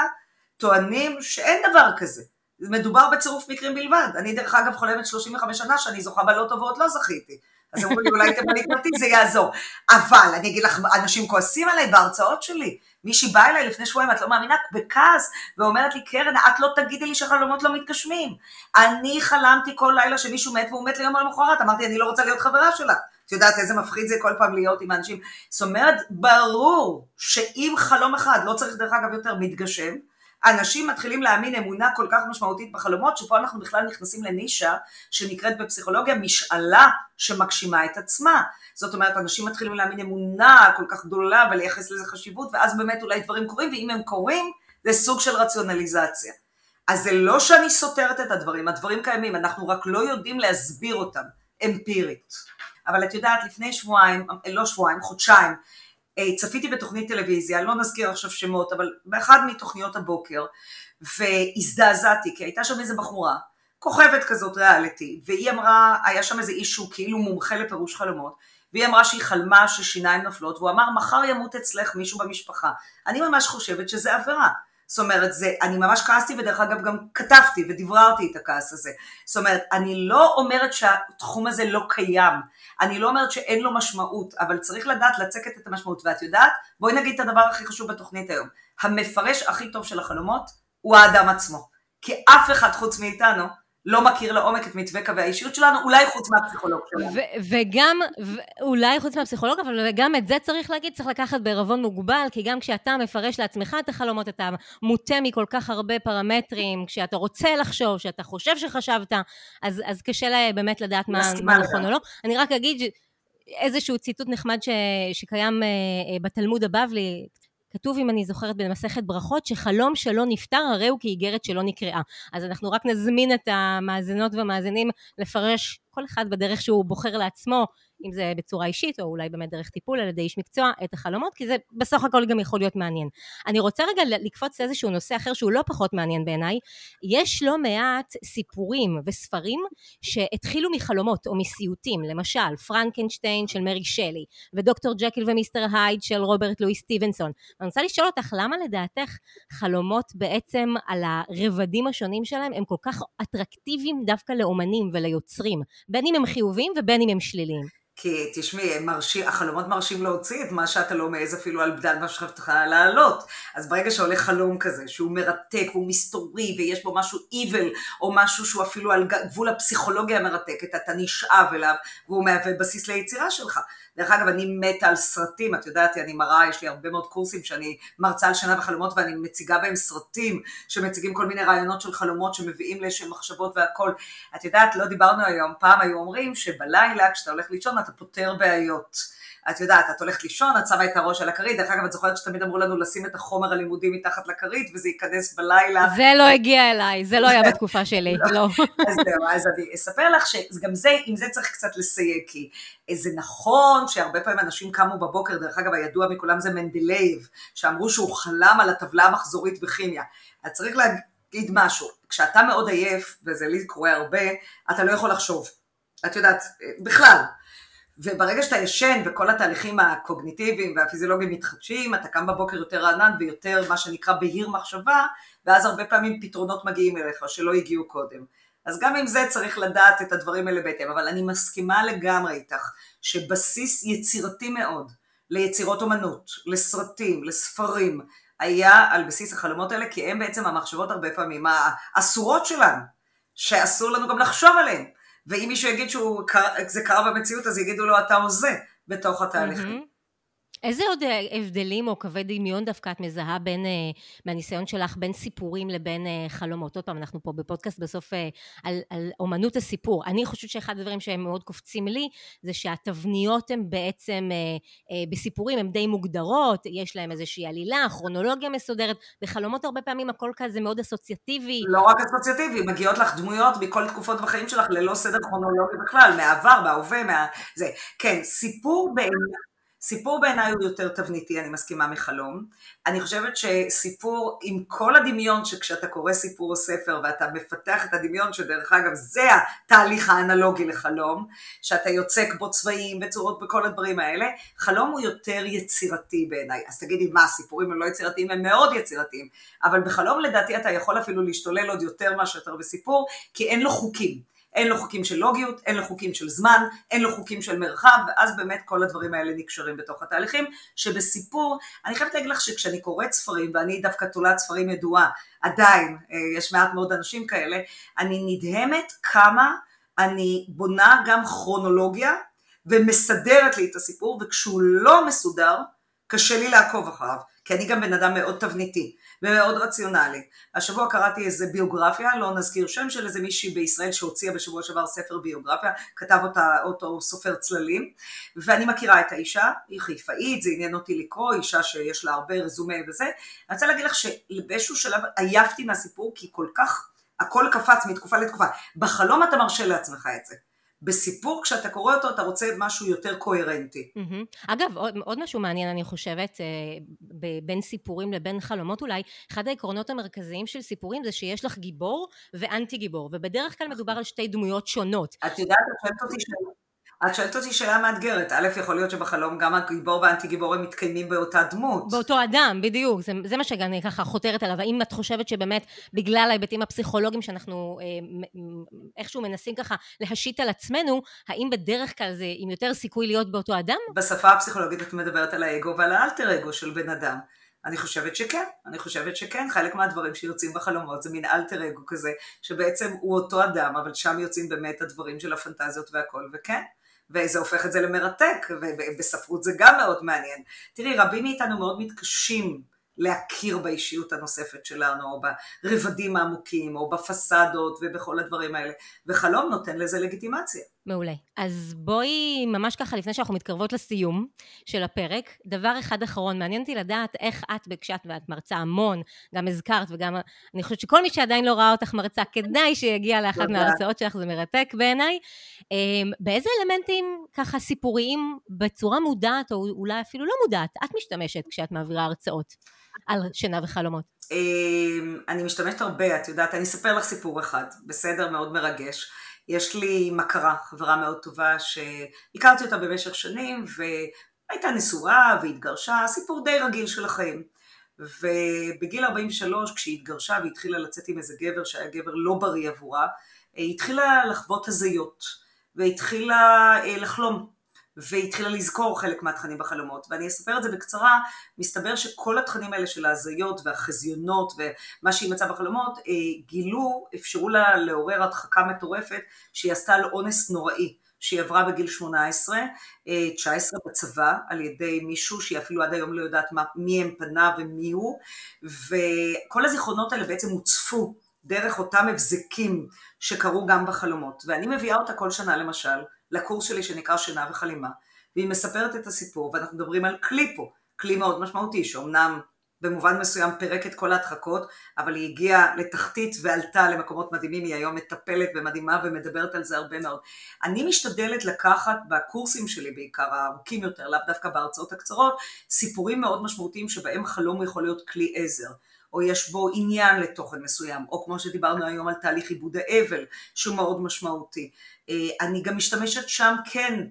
טוענים שאין דבר כזה. מדובר בצירוף מקרים בלבד. אני דרך אגב חולמת 35 שנה שאני זוכה בלוטו ועוד לא זכיתי. אז אמרו לי, אולי תמלאי פרטי, זה יעזור. אבל, אני אגיד לך, אנשים כועסים עליי בהרצאות שלי. מישהי באה אליי לפני שבועיים, את לא מאמינה, בכעס, ואומרת לי, קרן, את לא תגידי לי שחלומות לא מתגשמים. אני חלמתי כל לילה שמישהו מת והוא מת ליום למחרת, אמרתי, אני לא רוצה להיות חברה שלה. את יודעת איזה מפחיד זה כל פעם להיות עם אנשים. זאת אומרת, ברור שאם חלום אחד, לא צריך דרך אגב יותר, מתגשם, אנשים מתחילים להאמין אמונה כל כך משמעותית בחלומות, שפה אנחנו בכלל נכנסים לנישה שנקראת בפסיכולוגיה משאלה שמגשימה את עצמה. זאת אומרת, אנשים מתחילים להאמין אמונה כל כך גדולה ולייחס לזה חשיבות, ואז באמת אולי דברים קורים, ואם הם קורים, זה סוג של רציונליזציה. אז זה לא שאני סותרת את הדברים, הדברים קיימים, אנחנו רק לא יודעים להסביר אותם אמפירית. אבל את יודעת, לפני שבועיים, לא שבועיים, חודשיים, אה, צפיתי בתוכנית טלוויזיה, לא נזכיר עכשיו שמות, אבל באחד מתוכניות הבוקר, והזדעזעתי, כי הייתה שם איזה בחורה, כוכבת כזאת ריאליטי, והיא אמרה, היה שם איזה אישו כאילו מומחה לפירוש חלומות, והיא אמרה שהיא חלמה ששיניים נופלות, והוא אמר, מחר ימות אצלך מישהו במשפחה. אני ממש חושבת שזה עבירה. זאת אומרת, זה, אני ממש כעסתי ודרך אגב גם כתבתי ודבררתי את הכעס הזה. זאת אומרת, אני לא אומרת שהתחום הזה לא קיים, אני לא אומרת שאין לו משמעות, אבל צריך לדעת לצקת את המשמעות. ואת יודעת, בואי נגיד את הדבר הכי חשוב בתוכנית היום. המפרש הכי טוב של החלומות הוא האדם עצמו. כי אף אחד חוץ מאיתנו לא מכיר לעומק את מתווה קווי האישיות שלנו, אולי חוץ מהפסיכולוג שלנו. וגם, אולי חוץ מהפסיכולוג, אבל גם את זה צריך להגיד, צריך לקחת בערבון מוגבל, כי גם כשאתה מפרש לעצמך את החלומות, אתה מוטה מכל כך הרבה פרמטרים, כשאתה רוצה לחשוב, כשאתה חושב שחשבת, אז, אז קשה לה באמת לדעת מה, מה נכון או לא. אני רק אגיד איזשהו ציטוט נחמד ש, שקיים אה, אה, בתלמוד הבבלי, כתוב, אם אני זוכרת, במסכת ברכות, שחלום שלא נפתר, הרי הוא כאיגרת שלא נקראה. אז אנחנו רק נזמין את המאזינות והמאזינים לפרש כל אחד בדרך שהוא בוחר לעצמו אם זה בצורה אישית, או אולי באמת דרך טיפול על ידי איש מקצוע, את החלומות, כי זה בסך הכל גם יכול להיות מעניין. אני רוצה רגע לקפוץ לאיזשהו נושא אחר שהוא לא פחות מעניין בעיניי. יש לא מעט סיפורים וספרים שהתחילו מחלומות או מסיוטים, למשל פרנקנשטיין של מרי שלי, ודוקטור ג'קיל ומיסטר הייד של רוברט לואי סטיבנסון. ואני רוצה לשאול אותך, למה לדעתך חלומות בעצם על הרבדים השונים שלהם הם כל כך אטרקטיביים דווקא לאומנים וליוצרים, בין אם הם חיוביים ובין אם הם שליליים? כי תשמעי, מרשי, החלומות מרשים להוציא את מה שאתה לא מעז אפילו על בדל מחשבתך להעלות. אז ברגע שעולה חלום כזה, שהוא מרתק, הוא מסתורי, ויש בו משהו evil, או משהו שהוא אפילו על גבול הפסיכולוגיה המרתקת, אתה נשאב אליו, והוא מהווה בסיס ליצירה שלך. דרך אגב, אני מתה על סרטים, את יודעת, אני מראה, יש לי הרבה מאוד קורסים שאני מרצה על שינה וחלומות, ואני מציגה בהם סרטים שמציגים כל מיני רעיונות של חלומות שמביאים לאיזשהם מחשבות והכל. את יודעת, לא דיברנו היום, פעם היו אומרים שבלילה כשאתה הולך לישון אתה פותר בעיות. את יודעת, את הולכת לישון, את שמה את הראש על הכרית, דרך אגב, את זוכרת שתמיד אמרו לנו לשים את החומר הלימודי מתחת לכרית, וזה ייכנס בלילה. זה לא הגיע אליי, זה לא היה בתקופה שלי, *laughs* לא. לא. אז זהו, אז אני אספר לך שגם זה, עם זה צריך קצת לסייג, כי זה נכון שהרבה פעמים אנשים קמו בבוקר, דרך אגב, הידוע מכולם זה מנדלייב, שאמרו שהוא חלם על הטבלה המחזורית בכימיה. אז צריך להגיד משהו, כשאתה מאוד עייף, וזה לי קורה הרבה, אתה לא יכול לחשוב. את יודעת, בכלל. וברגע שאתה ישן וכל התהליכים הקוגניטיביים והפיזיולוגיים מתחדשים, אתה קם בבוקר יותר רענן ויותר מה שנקרא בהיר מחשבה, ואז הרבה פעמים פתרונות מגיעים אליך שלא הגיעו קודם. אז גם עם זה צריך לדעת את הדברים האלה בהתאם, אבל אני מסכימה לגמרי איתך שבסיס יצירתי מאוד ליצירות אומנות, לסרטים, לספרים, היה על בסיס החלומות האלה, כי הם בעצם המחשבות הרבה פעמים האסורות שלנו, שאסור לנו גם לחשוב עליהן. ואם מישהו יגיד שזה קרה במציאות, אז יגידו לו אתה הוזה בתוך התהליכים. Mm-hmm. איזה עוד אה, הבדלים או קווי דמיון דווקא את מזהה בין, אה, מהניסיון שלך, בין סיפורים לבין אה, חלומות? עוד פעם, אנחנו פה בפודקאסט בסוף על, על אומנות הסיפור. אני חושבת שאחד הדברים שהם מאוד קופצים לי, זה שהתבניות הן בעצם, בסיפורים הן די מוגדרות, יש להם איזושהי עלילה, כרונולוגיה מסודרת, בחלומות הרבה פעמים הכל כזה מאוד אסוציאטיבי. לא רק אסוציאטיבי, מגיעות לך דמויות מכל תקופות בחיים שלך ללא סדר כרונולוגי בכלל, מהעבר, מההווה, מה... זה. כן, סיפור בעיניי... סיפור בעיניי הוא יותר תבניתי, אני מסכימה מחלום. אני חושבת שסיפור עם כל הדמיון שכשאתה קורא סיפור או ספר ואתה מפתח את הדמיון, שדרך אגב זה התהליך האנלוגי לחלום, שאתה יוצק בו צבעים וצורות וכל הדברים האלה, חלום הוא יותר יצירתי בעיניי. אז תגידי מה, הסיפורים הם לא יצירתיים, הם מאוד יצירתיים, אבל בחלום לדעתי אתה יכול אפילו להשתולל עוד יותר מה שיותר בסיפור, כי אין לו חוקים. אין לו חוקים של לוגיות, אין לו חוקים של זמן, אין לו חוקים של מרחב, ואז באמת כל הדברים האלה נקשרים בתוך התהליכים, שבסיפור, אני חייבת להגיד לך שכשאני קוראת ספרים, ואני דווקא תולת ספרים ידועה, עדיין, אה, יש מעט מאוד אנשים כאלה, אני נדהמת כמה אני בונה גם כרונולוגיה, ומסדרת לי את הסיפור, וכשהוא לא מסודר, קשה לי לעקוב אחריו, כי אני גם בן אדם מאוד תבניתי. ומאוד רציונלי. השבוע קראתי איזה ביוגרפיה, לא נזכיר שם של איזה מישהי בישראל שהוציאה בשבוע שעבר ספר ביוגרפיה, כתב אותה אותו סופר צללים, ואני מכירה את האישה, היא חיפאית, זה עניין אותי לקרוא, אישה שיש לה הרבה רזומה וזה. אני רוצה להגיד לך שבאיזשהו שלב עייפתי מהסיפור, כי כל כך הכל קפץ מתקופה לתקופה. בחלום אתה מרשה לעצמך את זה. בסיפור כשאתה קורא אותו אתה רוצה משהו יותר קוהרנטי. Mm-hmm. אגב עוד, עוד משהו מעניין אני חושבת אה, בין סיפורים לבין חלומות אולי אחד העקרונות המרכזיים של סיפורים זה שיש לך גיבור ואנטי גיבור ובדרך כלל מדובר על שתי דמויות שונות. את יודעת את שואלת אותי את שואלת אותי שאלה מאתגרת, א', יכול להיות שבחלום גם הגיבור והאנטי גיבור הם מתקיימים באותה דמות. באותו אדם, בדיוק, זה, זה מה שאני ככה חותרת עליו, האם את חושבת שבאמת בגלל ההיבטים הפסיכולוגיים שאנחנו אה, איכשהו מנסים ככה להשית על עצמנו, האם בדרך כלל זה עם יותר סיכוי להיות באותו אדם? בשפה הפסיכולוגית את מדברת על האגו ועל האלטר אגו של בן אדם. אני חושבת שכן, אני חושבת שכן, חלק מהדברים שיוצאים בחלומות זה מין אלטר אגו כזה, שבעצם הוא אותו אדם, אבל שם יוצאים באמת הדברים של הפנטזיות והכל, וכן, וזה הופך את זה למרתק, ובספרות זה גם מאוד מעניין. תראי, רבים מאיתנו מאוד מתקשים להכיר באישיות הנוספת שלנו, או ברבדים העמוקים, או בפסדות ובכל הדברים האלה, וחלום נותן לזה לגיטימציה. מעולה. אז בואי, ממש ככה, לפני שאנחנו מתקרבות לסיום של הפרק, דבר אחד אחרון, מעניין אותי לדעת איך את, כשאת ואת מרצה המון, גם הזכרת וגם, אני חושבת שכל מי שעדיין לא ראה אותך מרצה, כדאי שיגיע לאחת מההרצאות שלך, זה מרתק בעיניי. אמ, באיזה אלמנטים ככה סיפוריים, בצורה מודעת, או אולי אפילו לא מודעת, את משתמשת כשאת מעבירה הרצאות על שינה וחלומות? אמ, אני משתמשת הרבה, את יודעת, אני אספר לך סיפור אחד, בסדר? מאוד מרגש. יש לי מכרה, חברה מאוד טובה, שהכרתי אותה במשך שנים, והייתה נשואה והתגרשה, סיפור די רגיל של החיים. ובגיל 43, כשהיא התגרשה והתחילה לצאת עם איזה גבר שהיה גבר לא בריא עבורה, היא התחילה לחוות הזיות, והתחילה אה, לחלום. והתחילה לזכור חלק מהתכנים בחלומות. ואני אספר את זה בקצרה, מסתבר שכל התכנים האלה של ההזיות והחזיונות ומה שהיא מצאה בחלומות, אה, גילו, אפשרו לה לעורר הדחקה מטורפת שהיא עשתה על אונס נוראי. שהיא עברה בגיל 18, 19 אה, בצבא, על ידי מישהו שהיא אפילו עד היום לא יודעת מה, מי הם פניו ומי הוא, וכל הזיכרונות האלה בעצם הוצפו דרך אותם הבזקים שקרו גם בחלומות, ואני מביאה אותה כל שנה למשל, לקורס שלי שנקרא שינה וחלימה, והיא מספרת את הסיפור, ואנחנו מדברים על כלי פה, כלי מאוד משמעותי, שאומנם במובן מסוים פירק את כל ההדחקות, אבל היא הגיעה לתחתית ועלתה למקומות מדהימים, היא היום מטפלת ומדהימה ומדברת על זה הרבה מאוד. אני משתדלת לקחת בקורסים שלי בעיקר, הארוכים יותר, לאו דווקא בהרצאות הקצרות, סיפורים מאוד משמעותיים שבהם חלום יכול להיות כלי עזר. או יש בו עניין לתוכן מסוים, או כמו שדיברנו היום על תהליך עיבוד האבל, שהוא מאוד משמעותי. אני גם משתמשת שם כן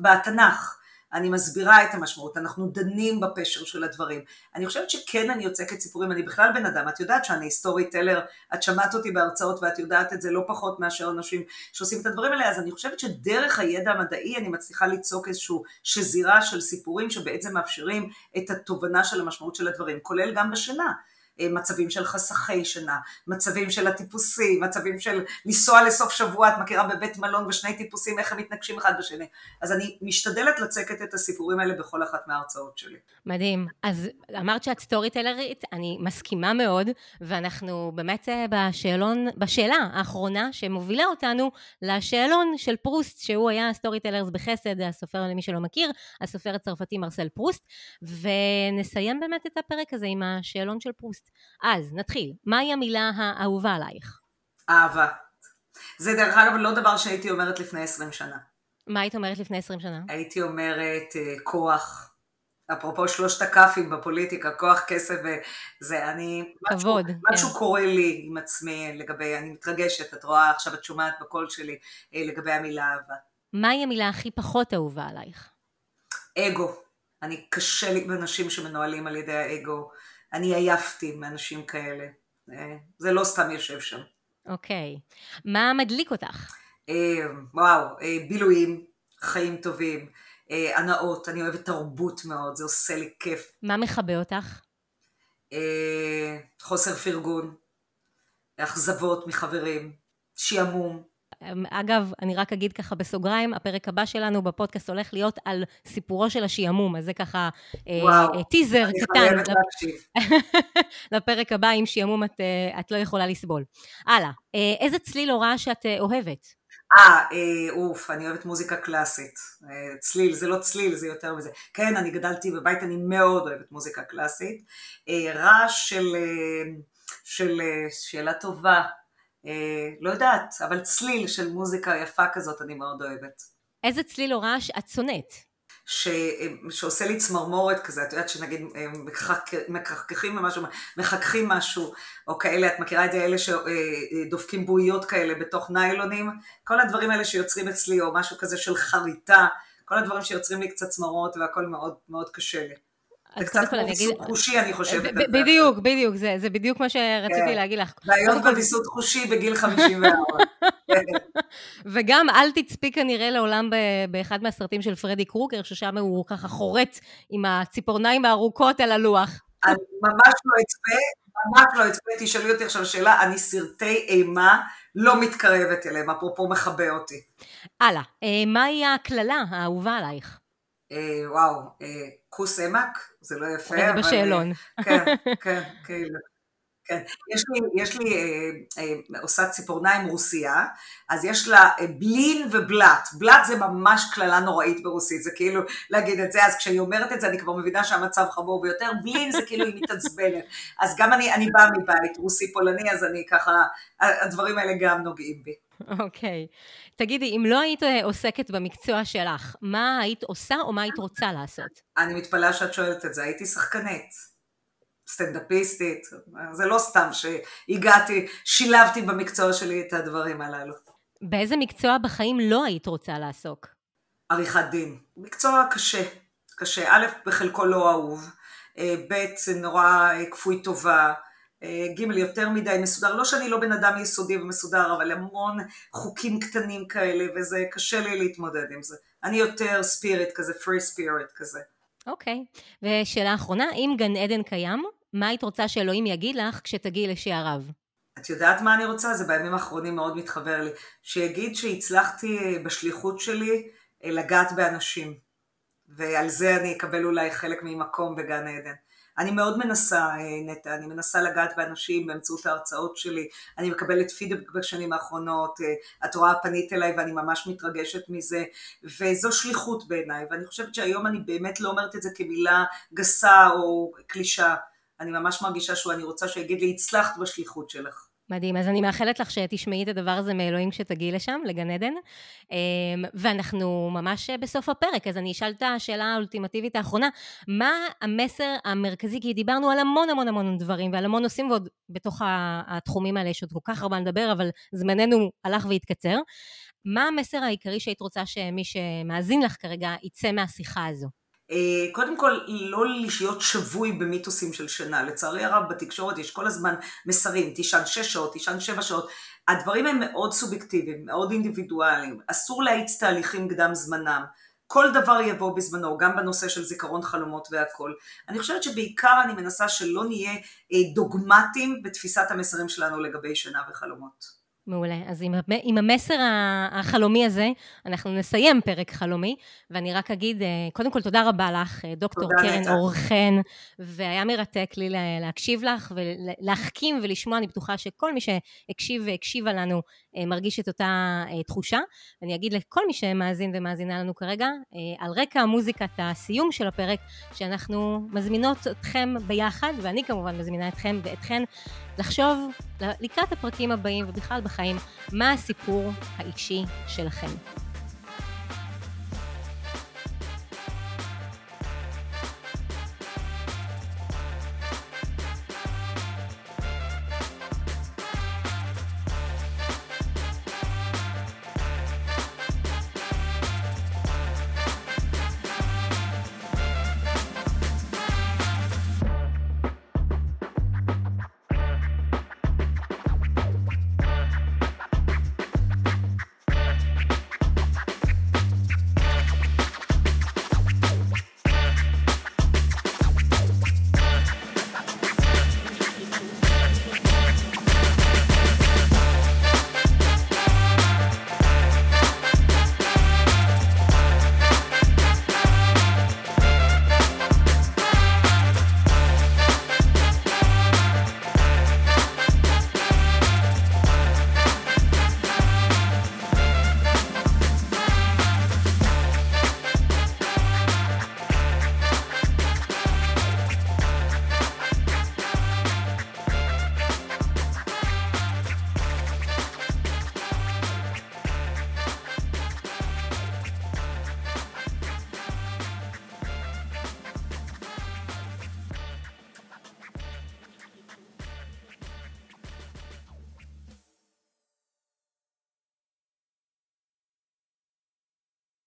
בתנ"ך. אני מסבירה את המשמעות, אנחנו דנים בפשר של הדברים. אני חושבת שכן אני יוצקת סיפורים, אני בכלל בן אדם, את יודעת שאני סטורי טלר, את שמעת אותי בהרצאות ואת יודעת את זה לא פחות מאשר אנשים שעושים את הדברים האלה, אז אני חושבת שדרך הידע המדעי אני מצליחה ליצוק איזושהי שזירה של סיפורים שבעצם מאפשרים את התובנה של המשמעות של הדברים, כולל גם בשינה. אה, מצבים של חסכי שינה, מצבים של הטיפוסים, מצבים של לנסוע לסוף שבוע, את מכירה בבית מלון ושני טיפוסים, איך הם מתנגשים אחד בשני. אז אני משתדלת לצקת את הסיפורים האלה בכל אחת מההרצאות שלי. מדהים. אז אמרת שאת storyteller ית, אני מסכימה מאוד, ואנחנו באמת אה, בשאלון, בשאלה האחרונה שמובילה אותנו לשאלון של פרוסט, שהוא היה storytellers בחסד, הסופר למי שלא מכיר, הסופר הצרפתי מרסל פרוסט, ונסיים באמת את הפרק הזה עם השאלון של פרוסט. אז נתחיל, מהי המילה האהובה עלייך? אהבה. זה דרך אגב לא דבר שהייתי אומרת לפני 20 שנה. מה היית אומרת לפני 20 שנה? הייתי אומרת uh, כוח. אפרופו שלושת הכ"פים בפוליטיקה, כוח, כסף וזה, אני... כבוד. משהו, כן. משהו קורה לי עם עצמי לגבי, אני מתרגשת, את רואה עכשיו, את שומעת בקול שלי אה, לגבי המילה אהבה. מהי המילה הכי פחות אהובה עלייך? אגו. אני קשה לי עם אנשים שמנוהלים על ידי האגו. אני עייפתי מאנשים כאלה. אה, זה לא סתם יושב שם. אוקיי. מה מדליק אותך? אה, וואו, אה, בילויים, חיים טובים, הנאות, אני אוהבת תרבות מאוד, זה עושה לי כיף. מה מכבה אותך? חוסר פרגון, אכזבות מחברים, שעמום. אמ, אגב, אני רק אגיד ככה בסוגריים, הפרק הבא שלנו בפודקאסט הולך להיות על סיפורו של השעמום, אז זה ככה אה, וואו, אה, טיזר קטן *laughs* לפרק הבא, עם שעמום את, אה, את לא יכולה לסבול. הלאה, אה, איזה צליל רעש שאת אה, אוהבת? אה, אה, אוף, אני אוהבת מוזיקה קלאסית. אה, צליל, זה לא צליל, זה יותר מזה. כן, אני גדלתי בבית, אני מאוד אוהבת מוזיקה קלאסית. אה, רעש של, אה, של אה, שאלה טובה. אה, לא יודעת, אבל צליל של מוזיקה יפה כזאת אני מאוד אוהבת. איזה צליל או רעש את שונאת? ש... שעושה לי צמרמורת כזה, את יודעת שנגיד מקחקחים משהו, מחככים משהו, או כאלה, את מכירה את זה, אלה שדופקים בועיות כאלה בתוך ניילונים, כל הדברים האלה שיוצרים אצלי, או משהו כזה של חריטה, כל הדברים שיוצרים לי קצת צמרמורת והכל מאוד מאוד קשה לי. זה קצת כמו ויסות חושי, אני חושבת. בדיוק, בדיוק, זה בדיוק מה שרציתי כן. להגיד לך. והיום כבר ויסות חושי בגיל 54. *laughs* וגם אל תצפי כנראה לעולם באחד מהסרטים של פרדי קרוקר, ששם הוא ככה חורט עם הציפורניים הארוכות על הלוח. אני ממש לא אצפה, ממש לא אצפה, תשאלי אותי עכשיו שאלה, אני סרטי אימה לא מתקרבת אליהם, אפרופו מכבה אותי. הלאה, אה, מהי הקללה האהובה עלייך? אה, וואו, אה, כוס עמק, זה לא יפה, אבל... זה בשאלון. כן, *laughs* כן, כאילו. כן, יש לי, יש לי אה, אה, עושה ציפורניים רוסייה, אז יש לה אה, בלין ובלת. בלת זה ממש קללה נוראית ברוסית, זה כאילו להגיד את זה, אז כשהיא אומרת את זה אני כבר מבינה שהמצב חמור ביותר, בלין זה כאילו היא מתעצבנת. אז גם אני, אני באה מבית רוסי פולני, אז אני ככה, הדברים האלה גם נוגעים בי. אוקיי. Okay. תגידי, אם לא היית אה, עוסקת במקצוע שלך, מה היית עושה או מה היית רוצה לעשות? אני מתפלאה שאת שואלת את זה, הייתי שחקנית. סטנדאפיסטית, זה לא סתם שהגעתי, שילבתי במקצוע שלי את הדברים הללו. באיזה מקצוע בחיים לא היית רוצה לעסוק? עריכת דין. מקצוע קשה, קשה. א', בחלקו לא אהוב, אה, ב', נורא אה, כפוי טובה, ג' יותר מדי מסודר, לא שאני לא בן אדם יסודי ומסודר, אבל המון חוקים קטנים כאלה, וזה קשה לי להתמודד עם זה. אני יותר ספיריט כזה, פרי ספיריט כזה. אוקיי. Okay. ושאלה אחרונה, אם גן עדן קיים, מה היית רוצה שאלוהים יגיד לך כשתגיעי לשעריו? את יודעת מה אני רוצה? זה בימים האחרונים מאוד מתחבר לי. שיגיד שהצלחתי בשליחות שלי אה, לגעת באנשים. ועל זה אני אקבל אולי חלק ממקום בגן עדן. אני מאוד מנסה, אה, נטע, אני מנסה לגעת באנשים באמצעות ההרצאות שלי, אני מקבלת פידבק בשנים האחרונות, אה, את רואה פנית אליי ואני ממש מתרגשת מזה, וזו שליחות בעיניי, ואני חושבת שהיום אני באמת לא אומרת את זה כמילה גסה או קלישה, אני ממש מרגישה שהוא, אני רוצה שיגיד לי, הצלחת בשליחות שלך. מדהים, אז אני מאחלת לך שתשמעי את הדבר הזה מאלוהים כשתגיעי לשם, לגן עדן. אמ, ואנחנו ממש בסוף הפרק, אז אני אשאל את השאלה האולטימטיבית האחרונה, מה המסר המרכזי, כי דיברנו על המון המון המון דברים ועל המון נושאים, ועוד בתוך התחומים האלה יש עוד כל כך הרבה לדבר, אבל זמננו הלך והתקצר. מה המסר העיקרי שהיית רוצה שמי שמאזין לך כרגע יצא מהשיחה הזו? אה, קודם כל, לא להיות שבוי במיתוסים של שינה. לצערי הרב, בתקשורת יש כל הזמן מסרים, תישן שש שעות, תישן שבע שעות. הדברים הם מאוד סובייקטיביים, מאוד אינדיבידואליים. אסור להאיץ תהליכים קדם זמנם. כל דבר יבוא בזמנו, גם בנושא של זיכרון חלומות והכל. אני חושבת שבעיקר אני מנסה שלא נהיה אה, דוגמטיים בתפיסת המסרים שלנו לגבי שינה וחלומות. מעולה. אז עם, עם המסר החלומי הזה, אנחנו נסיים פרק חלומי, ואני רק אגיד, אה, קודם כל, תודה רבה לך, אה, דוקטור קרן אורכן, והיה מרתק לי להקשיב לך ולהחכים ולשמוע, אני בטוחה שכל מי שהקשיב והקשיבה לנו אה, מרגיש את אותה תחושה. ואני אגיד לכל מי שמאזין ומאזינה לנו כרגע, על רקע המוזיקת הסיום של הפרק, שאנחנו מזמינות אתכם ביחד, ואני כמובן מזמינה אתכם ואתכן לחשוב לקראת הפרקים הבאים ובכלל בחיים, מה הסיפור האישי שלכם.